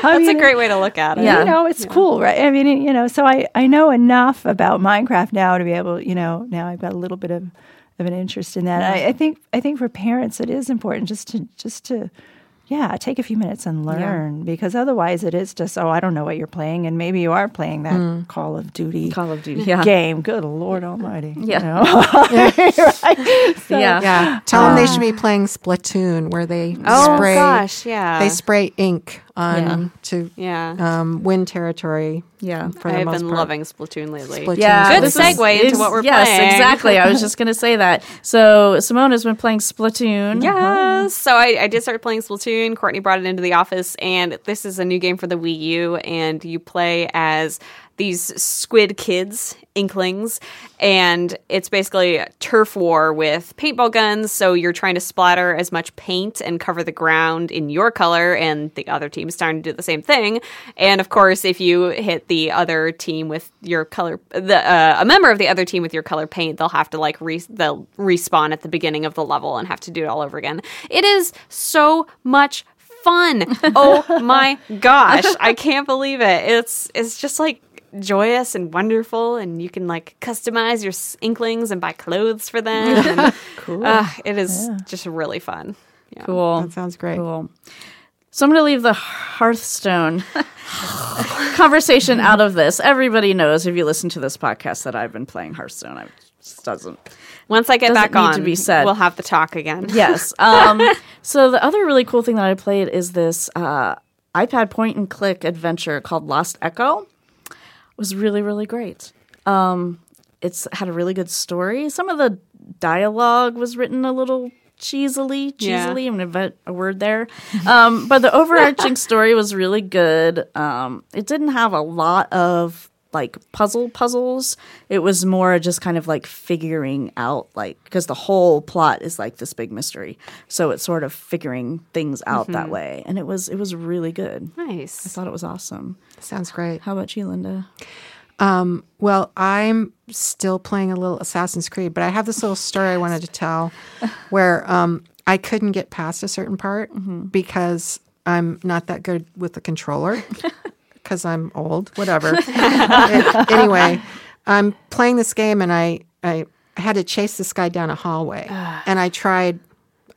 Speaker 5: that's a great way to look at it
Speaker 3: Yeah.
Speaker 6: you know, it's cool, right? I mean, you know, so I, I know enough about Minecraft now to be able, you know, now I've got a little bit of, of an interest in that. I, I think I think for parents it is important just to just to yeah, take a few minutes and learn because otherwise it is just, oh, I don't know what you're playing. And maybe you are playing that mm. Call of Duty
Speaker 3: Call of Duty. Yeah.
Speaker 6: game. Good Lord Almighty. you
Speaker 3: Yeah.
Speaker 6: know? [laughs] [laughs] Right? So-
Speaker 3: Yeah.
Speaker 4: Yeah. Tell them they uh, should be playing Splatoon, where they
Speaker 5: oh
Speaker 4: spray
Speaker 5: gosh yeah
Speaker 4: they spray ink on
Speaker 3: Yeah.
Speaker 4: to
Speaker 5: yeah
Speaker 4: um, win territory.
Speaker 3: Yeah.
Speaker 4: For the
Speaker 5: i've
Speaker 4: most
Speaker 5: been
Speaker 4: part.
Speaker 5: loving splatoon lately
Speaker 4: Splatoon.
Speaker 3: Yeah,
Speaker 5: Good segue into what we're
Speaker 3: yes,
Speaker 5: playing.
Speaker 3: exactly. I was just going to say that. So Simone has been playing Splatoon.
Speaker 5: Yes. So I, I did start playing Splatoon. Courtney brought it into the office, and this is a new game for the Wii U. And you play as these squid kids, inklings, and it's basically a turf war with paintball guns. So you're trying to splatter as much paint and cover the ground in your color, and the other team is trying to do the same thing. And of course, if you hit the other team with your color, the uh, a member of the other team with your color paint, they'll have to like re- they'll respawn at the beginning of the level and have to do it all over again. It is so much fun. [laughs] Oh my gosh, I can't believe it. It's it's just like joyous and wonderful and you can like customize your inklings and buy clothes for them [laughs] and, [laughs] cool it is just really fun
Speaker 3: Cool.
Speaker 4: That sounds great.
Speaker 3: Cool. So I'm going to leave the Hearthstone [laughs] conversation out of this. Everybody knows if you listen to this podcast that I've been playing Hearthstone. I it just doesn't.
Speaker 5: Once I get back
Speaker 3: need
Speaker 5: on,
Speaker 3: to be said.
Speaker 5: we'll have the talk again.
Speaker 3: Yes. Um, so the other really cool thing that I played is this uh, iPad point and click adventure called Lost Echo. Was really really great. Um, it's had a really good story. Some of the dialogue was written a little cheesily.
Speaker 5: Yeah.
Speaker 3: Cheesily, I'm going to invent a word there. Um, but the overarching [laughs] story was really good. Um, it didn't have a lot of like puzzle puzzles. It was more just kind of like figuring out like because the whole plot is like this big mystery. So it's sort of figuring things out that mm-hmm. way. And it was it was really good.
Speaker 5: Nice.
Speaker 3: I thought it was awesome.
Speaker 4: Sounds great.
Speaker 3: How about you, Linda?
Speaker 4: Um, well, I'm still playing a little Assassin's Creed, but I have this little story I [laughs] wanted to tell where um, I couldn't get past a certain part mm-hmm. because I'm not that good with the controller [laughs] because I'm old, whatever. [laughs] Anyway, I'm playing this game and I, I had to chase this guy down a hallway [sighs] and I tried,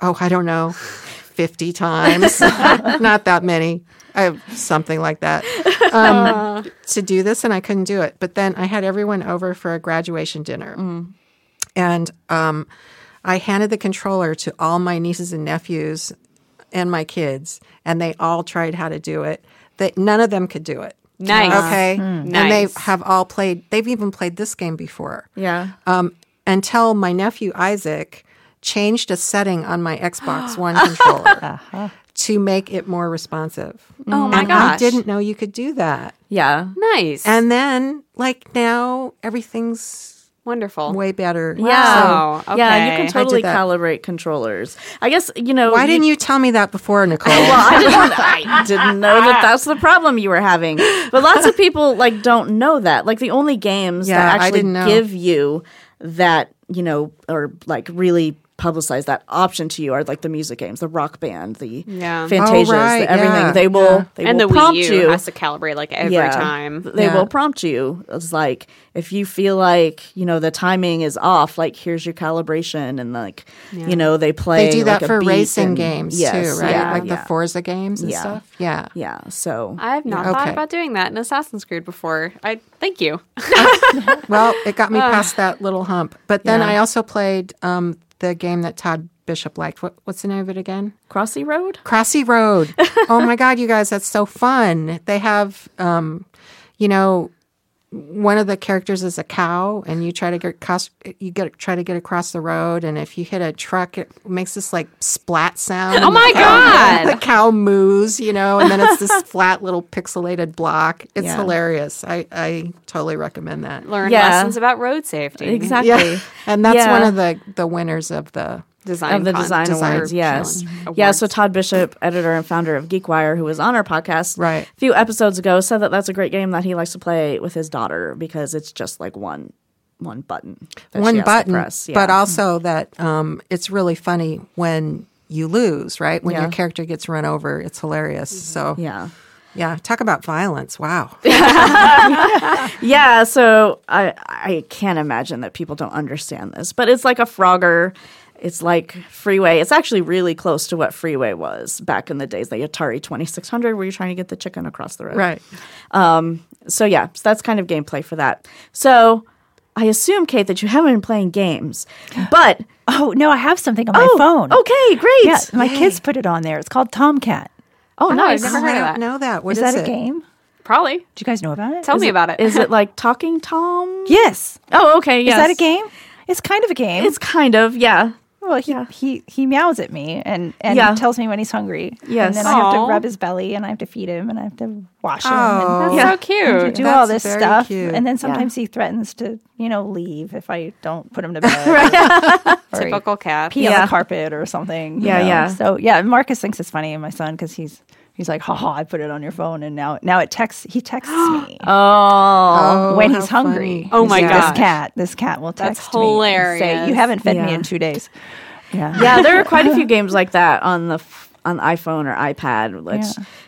Speaker 4: oh, I don't know, 50 times, [laughs] not that many. I, something like that um, [laughs] to do this, and I couldn't do it. But then I had everyone over for a graduation dinner, and um, I handed the controller to all my nieces and nephews and my kids, and they all tried how to do it. That none of them could do it.
Speaker 5: Nice.
Speaker 4: Okay, and they have all played. They've even played this game before
Speaker 3: Yeah.
Speaker 4: um, until my nephew Isaac changed a setting on my Xbox [gasps] One controller [laughs] to make it more responsive.
Speaker 5: Oh my
Speaker 4: and
Speaker 5: gosh.
Speaker 4: I didn't know you could do that.
Speaker 3: Yeah.
Speaker 5: Nice.
Speaker 4: And then, like now, everything's
Speaker 5: Wonderful.
Speaker 4: way better.
Speaker 5: Wow.
Speaker 4: So,
Speaker 3: Yeah, you can totally calibrate controllers. I guess, you know.
Speaker 4: why didn't you tell me that before, Nicole? [laughs]
Speaker 3: well, I didn't, [laughs] I didn't know that that's the problem you were having. But lots of people like don't know that. Like the only games
Speaker 4: Yeah,
Speaker 3: that
Speaker 4: I
Speaker 3: actually
Speaker 4: didn't
Speaker 3: give you that, you know, or like really publicize that option to you are like the music games, the rock band, the
Speaker 5: Yeah.
Speaker 3: Fantasias,
Speaker 4: Oh, right,
Speaker 3: the everything.
Speaker 4: yeah,
Speaker 3: They will
Speaker 4: yeah.
Speaker 3: they
Speaker 5: and
Speaker 3: will
Speaker 5: the
Speaker 3: prompt
Speaker 5: Wii U
Speaker 3: you.
Speaker 5: has to calibrate like every
Speaker 3: Yeah.
Speaker 5: time.
Speaker 3: They
Speaker 4: Yeah.
Speaker 3: will prompt you. It's like if you feel like you know the timing is off, like here's your calibration, and like you know they play.
Speaker 4: they do that
Speaker 3: like,
Speaker 4: for racing
Speaker 3: and-
Speaker 4: games
Speaker 3: Yes,
Speaker 4: too, right?
Speaker 3: Yeah,
Speaker 4: like
Speaker 3: yeah.
Speaker 4: the Forza games and
Speaker 3: Yeah.
Speaker 4: stuff. Yeah.
Speaker 3: Yeah. So
Speaker 5: I have not
Speaker 4: Yeah.
Speaker 5: thought
Speaker 4: Okay.
Speaker 5: about doing that in Assassin's Creed before. I thank you. [laughs]
Speaker 4: Well, it got me past that little hump. But then
Speaker 3: Yeah.
Speaker 4: I also played um, the game that Todd Bishop liked. What, what's the name of it again?
Speaker 3: Crossy Road.
Speaker 4: Crossy Road. [laughs] oh my God, you guys, that's so fun. They have, um, you know, one of the characters is a cow, and you try to get across, you get try to get across the road, and if you hit a truck, it makes this like splat sound.
Speaker 5: Oh my [laughs] god.
Speaker 4: The cow moves, you know, and then it's this [laughs] flat little pixelated block. It's
Speaker 3: Yeah.
Speaker 4: hilarious. I, I totally recommend that.
Speaker 5: Learn
Speaker 3: Yeah.
Speaker 5: lessons about road safety.
Speaker 3: Exactly.
Speaker 4: Yeah, [laughs] and that's
Speaker 3: Yeah.
Speaker 4: one of the the winners of the
Speaker 5: Design
Speaker 3: of the
Speaker 5: con-
Speaker 3: design,
Speaker 4: design
Speaker 3: awards, yes,
Speaker 5: challenge.
Speaker 3: yeah. So Todd Bishop, editor and founder of GeekWire, who was on our podcast
Speaker 4: Right.
Speaker 3: a few episodes ago, said that that's a great game that he likes to play with his daughter because it's just like one one button, that she
Speaker 4: one
Speaker 3: has to
Speaker 4: button,
Speaker 3: press. Yeah.
Speaker 4: but also that um, it's really funny when you lose, right? When
Speaker 3: Yeah.
Speaker 4: your character gets run over, it's hilarious. So yeah.
Speaker 3: yeah.
Speaker 4: talk about violence. Wow. [laughs]
Speaker 3: Yeah, so I I can't imagine that people don't understand this, but it's like a Frogger. It's like Freeway. It's actually really close to what Freeway was back in the days, the Atari Twenty Six Hundred, where you're trying to get the chicken across the road.
Speaker 4: right.
Speaker 3: Um, so yeah, so that's kind of gameplay for that. So I assume, Kate, that you haven't been playing games, [gasps] but
Speaker 6: Oh no, I have something on my
Speaker 3: oh,
Speaker 6: phone.
Speaker 3: Okay, great.
Speaker 6: yeah, my kids put it on there. It's called Tomcat.
Speaker 3: Oh, oh
Speaker 5: I've
Speaker 3: nice.
Speaker 5: never
Speaker 4: Oh,
Speaker 5: heard of that.
Speaker 4: know that. What
Speaker 6: is
Speaker 4: is,
Speaker 6: that a game?
Speaker 5: Probably.
Speaker 6: Do you guys know about it?
Speaker 5: Tell me about it.
Speaker 3: Is it [laughs] like Talking Tom?
Speaker 6: yes.
Speaker 3: Oh, okay. Yes.
Speaker 6: Is that a game? It's kind of a game.
Speaker 3: It's kind of yeah.
Speaker 6: Well, he, he he meows at me and and
Speaker 3: Yeah.
Speaker 6: tells me when he's hungry.
Speaker 3: Yes.
Speaker 6: And then I have to rub his belly and I have to feed him and I have to wash him.
Speaker 4: Oh.
Speaker 6: and
Speaker 5: That's
Speaker 3: Yeah.
Speaker 5: so cute.
Speaker 6: do all this stuff.
Speaker 4: cute.
Speaker 6: And then sometimes he threatens to, you know, leave if I don't put him to bed. [laughs] [laughs] or he
Speaker 5: Typical cat.
Speaker 6: pee on the carpet or something. you
Speaker 3: Yeah,
Speaker 6: know?
Speaker 3: yeah.
Speaker 6: So yeah, Marcus thinks it's funny, my son, because he's he's like, ha ha, I put it on your phone, and now now it texts. He texts [gasps] me
Speaker 3: Oh,
Speaker 6: when
Speaker 4: oh,
Speaker 6: he's hungry.
Speaker 4: funny.
Speaker 5: Oh my god.
Speaker 6: This
Speaker 5: gosh.
Speaker 6: cat, this cat will
Speaker 5: That's
Speaker 6: text me and say,
Speaker 5: hilarious.
Speaker 6: "You haven't fed me
Speaker 3: Yeah.
Speaker 6: in two days." Yeah,
Speaker 3: yeah. There are quite a few [laughs] games like that on the f- on the iPhone or iPad, which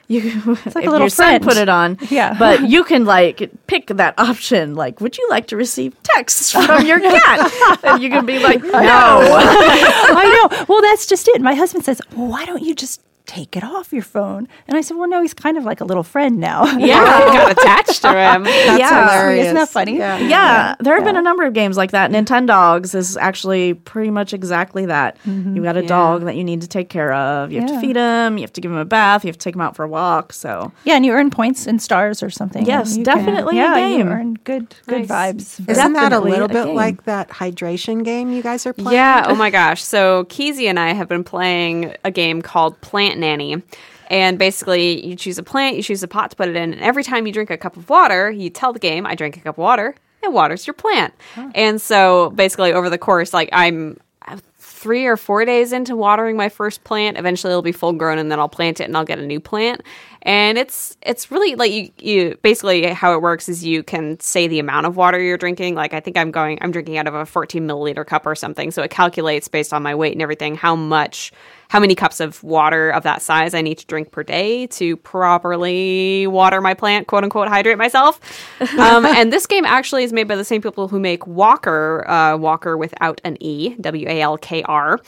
Speaker 6: Yeah.
Speaker 3: you
Speaker 6: like [laughs] a
Speaker 3: if
Speaker 6: little
Speaker 3: your son
Speaker 6: friend.
Speaker 3: put it on. [laughs]
Speaker 6: Yeah.
Speaker 3: but you can like pick that option. Like, would you like to receive texts from your cat? and you can be like, no.
Speaker 6: I know. Well, that's just it. My husband says, well, why don't you just take it off your phone? And I said, well, no, he's kind of like a little friend now.
Speaker 5: Yeah, [laughs] I got attached to him. [laughs]
Speaker 4: That's
Speaker 3: Yeah.
Speaker 4: hilarious.
Speaker 6: Isn't that funny?
Speaker 4: Yeah.
Speaker 3: Yeah, there have been a number of games like that. Nintendogs is actually pretty much exactly that. Mm-hmm. You've got a dog that you need to take care of. You have
Speaker 6: Yeah.
Speaker 3: to feed him. You have to give him a bath. You have to take him out for a walk. So
Speaker 6: Yeah, and you earn points and stars or something.
Speaker 3: Yes,
Speaker 6: You can-
Speaker 3: definitely a
Speaker 6: yeah,
Speaker 3: game.
Speaker 6: you earn good good
Speaker 5: Nice.
Speaker 6: vibes.
Speaker 4: Isn't that a little
Speaker 3: a
Speaker 4: bit
Speaker 3: game.
Speaker 4: like that hydration game you guys are playing?
Speaker 5: Yeah. Oh my gosh. So Keezy and I have been playing a game called Plant Nanny. And basically, you choose a plant, you choose a pot to put it in, and every time you drink a cup of water, you tell the game, I drank a cup of water, it waters your plant. And so basically, over the course, like I'm uh, three or four days into watering my first plant. Eventually, it'll be full grown, and then I'll plant it, and I'll get a new plant. And it's it's really like you you basically how it works is you can say the amount of water you're drinking. Like I think I'm going I'm drinking out of a 14 milliliter cup or something. So it calculates based on my weight and everything how much how many cups of water of that size I need to drink per day to properly water my plant, quote unquote, hydrate myself. [laughs] Um, and this game actually is made by the same people who make Walkr, uh, Walker without an E, W A L K R,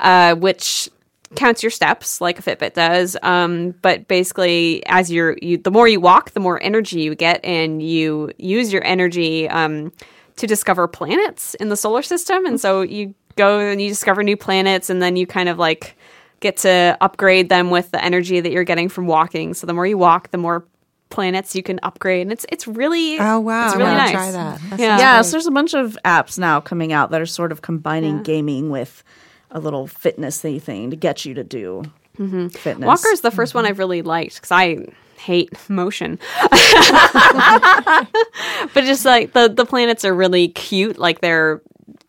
Speaker 5: uh, which counts your steps like a Fitbit does. Um, but basically, as you're, you, the more you walk, the more energy you get, and you use your energy um, to discover planets in the solar system. And so you go and you discover new planets, and then you kind of like get to upgrade them with the energy that you're getting from walking. So the more you walk, the more planets you can upgrade, and it's it's really
Speaker 4: Oh wow!
Speaker 5: it's
Speaker 4: I'm
Speaker 5: really
Speaker 4: gonna
Speaker 5: nice.
Speaker 4: try that. That
Speaker 5: Yeah.
Speaker 4: sounds
Speaker 3: yeah, so there's a bunch of apps now coming out that are sort of combining gaming with a little fitnessy thing to get you to do mm-hmm. fitness.
Speaker 5: Walkr's the 1st one mm-hmm. I've really liked because I hate motion. [laughs] [laughs] but just like the the planets are really cute. Like they're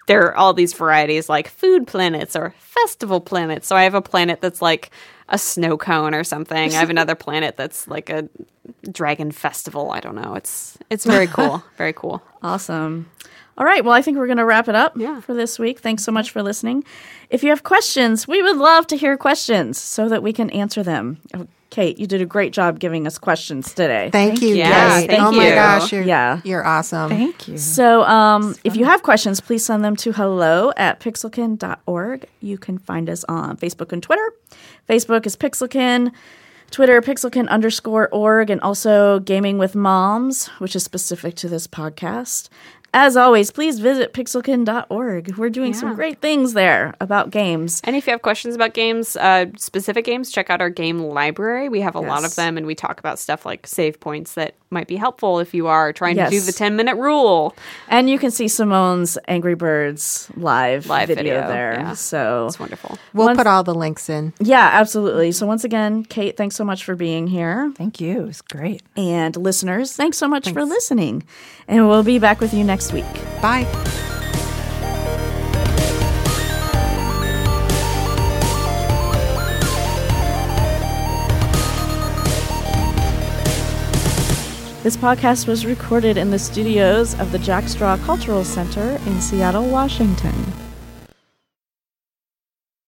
Speaker 5: there are all these varieties like food planets or festival planets. So I have a planet that's like a snow cone or something. I have [laughs] another planet that's like a dragon festival. I don't know. It's it's [laughs] very cool. Very cool.
Speaker 3: Awesome. All right. Well, I think we're going to wrap it up
Speaker 5: Yeah.
Speaker 3: for this week. Thanks so much for listening. If you have questions, we would love to hear questions so that we can answer them. Oh, Kate, you did a great job giving us questions today.
Speaker 4: Thank you,
Speaker 5: Yes,
Speaker 4: Kate.
Speaker 5: thank
Speaker 4: oh my gosh, you're
Speaker 3: Yeah.
Speaker 4: you're awesome.
Speaker 6: Thank you.
Speaker 3: So, um, if you have questions, please send them to hello at pixelkin.org. You can find us on Facebook and Twitter. Facebook is Pixelkin, Twitter, pixelkin underscore org, and also Gaming with Moms, which is specific to this podcast. As always, please visit pixelkin.org. We're doing some great things there about games.
Speaker 5: And if you have questions about games, uh, specific games, check out our game library. We have a lot of them, and we talk about stuff like save points that might be helpful if you are trying to do the 10 minute rule.
Speaker 3: And you can see Simone's Angry Birds live,
Speaker 5: Live
Speaker 3: video,
Speaker 5: video,
Speaker 3: there.
Speaker 5: yeah.
Speaker 3: So,
Speaker 5: It's wonderful.
Speaker 4: We'll
Speaker 3: Once-
Speaker 4: put all the links in.
Speaker 3: yeah, absolutely. So, once again, Kate, thanks so much for being here.
Speaker 6: Thank you. It was great.
Speaker 3: And listeners, thanks so much for listening. And we'll be back with you next week.
Speaker 4: Bye.
Speaker 3: This podcast was recorded in the studios of the Jack Straw Cultural Center in Seattle, Washington.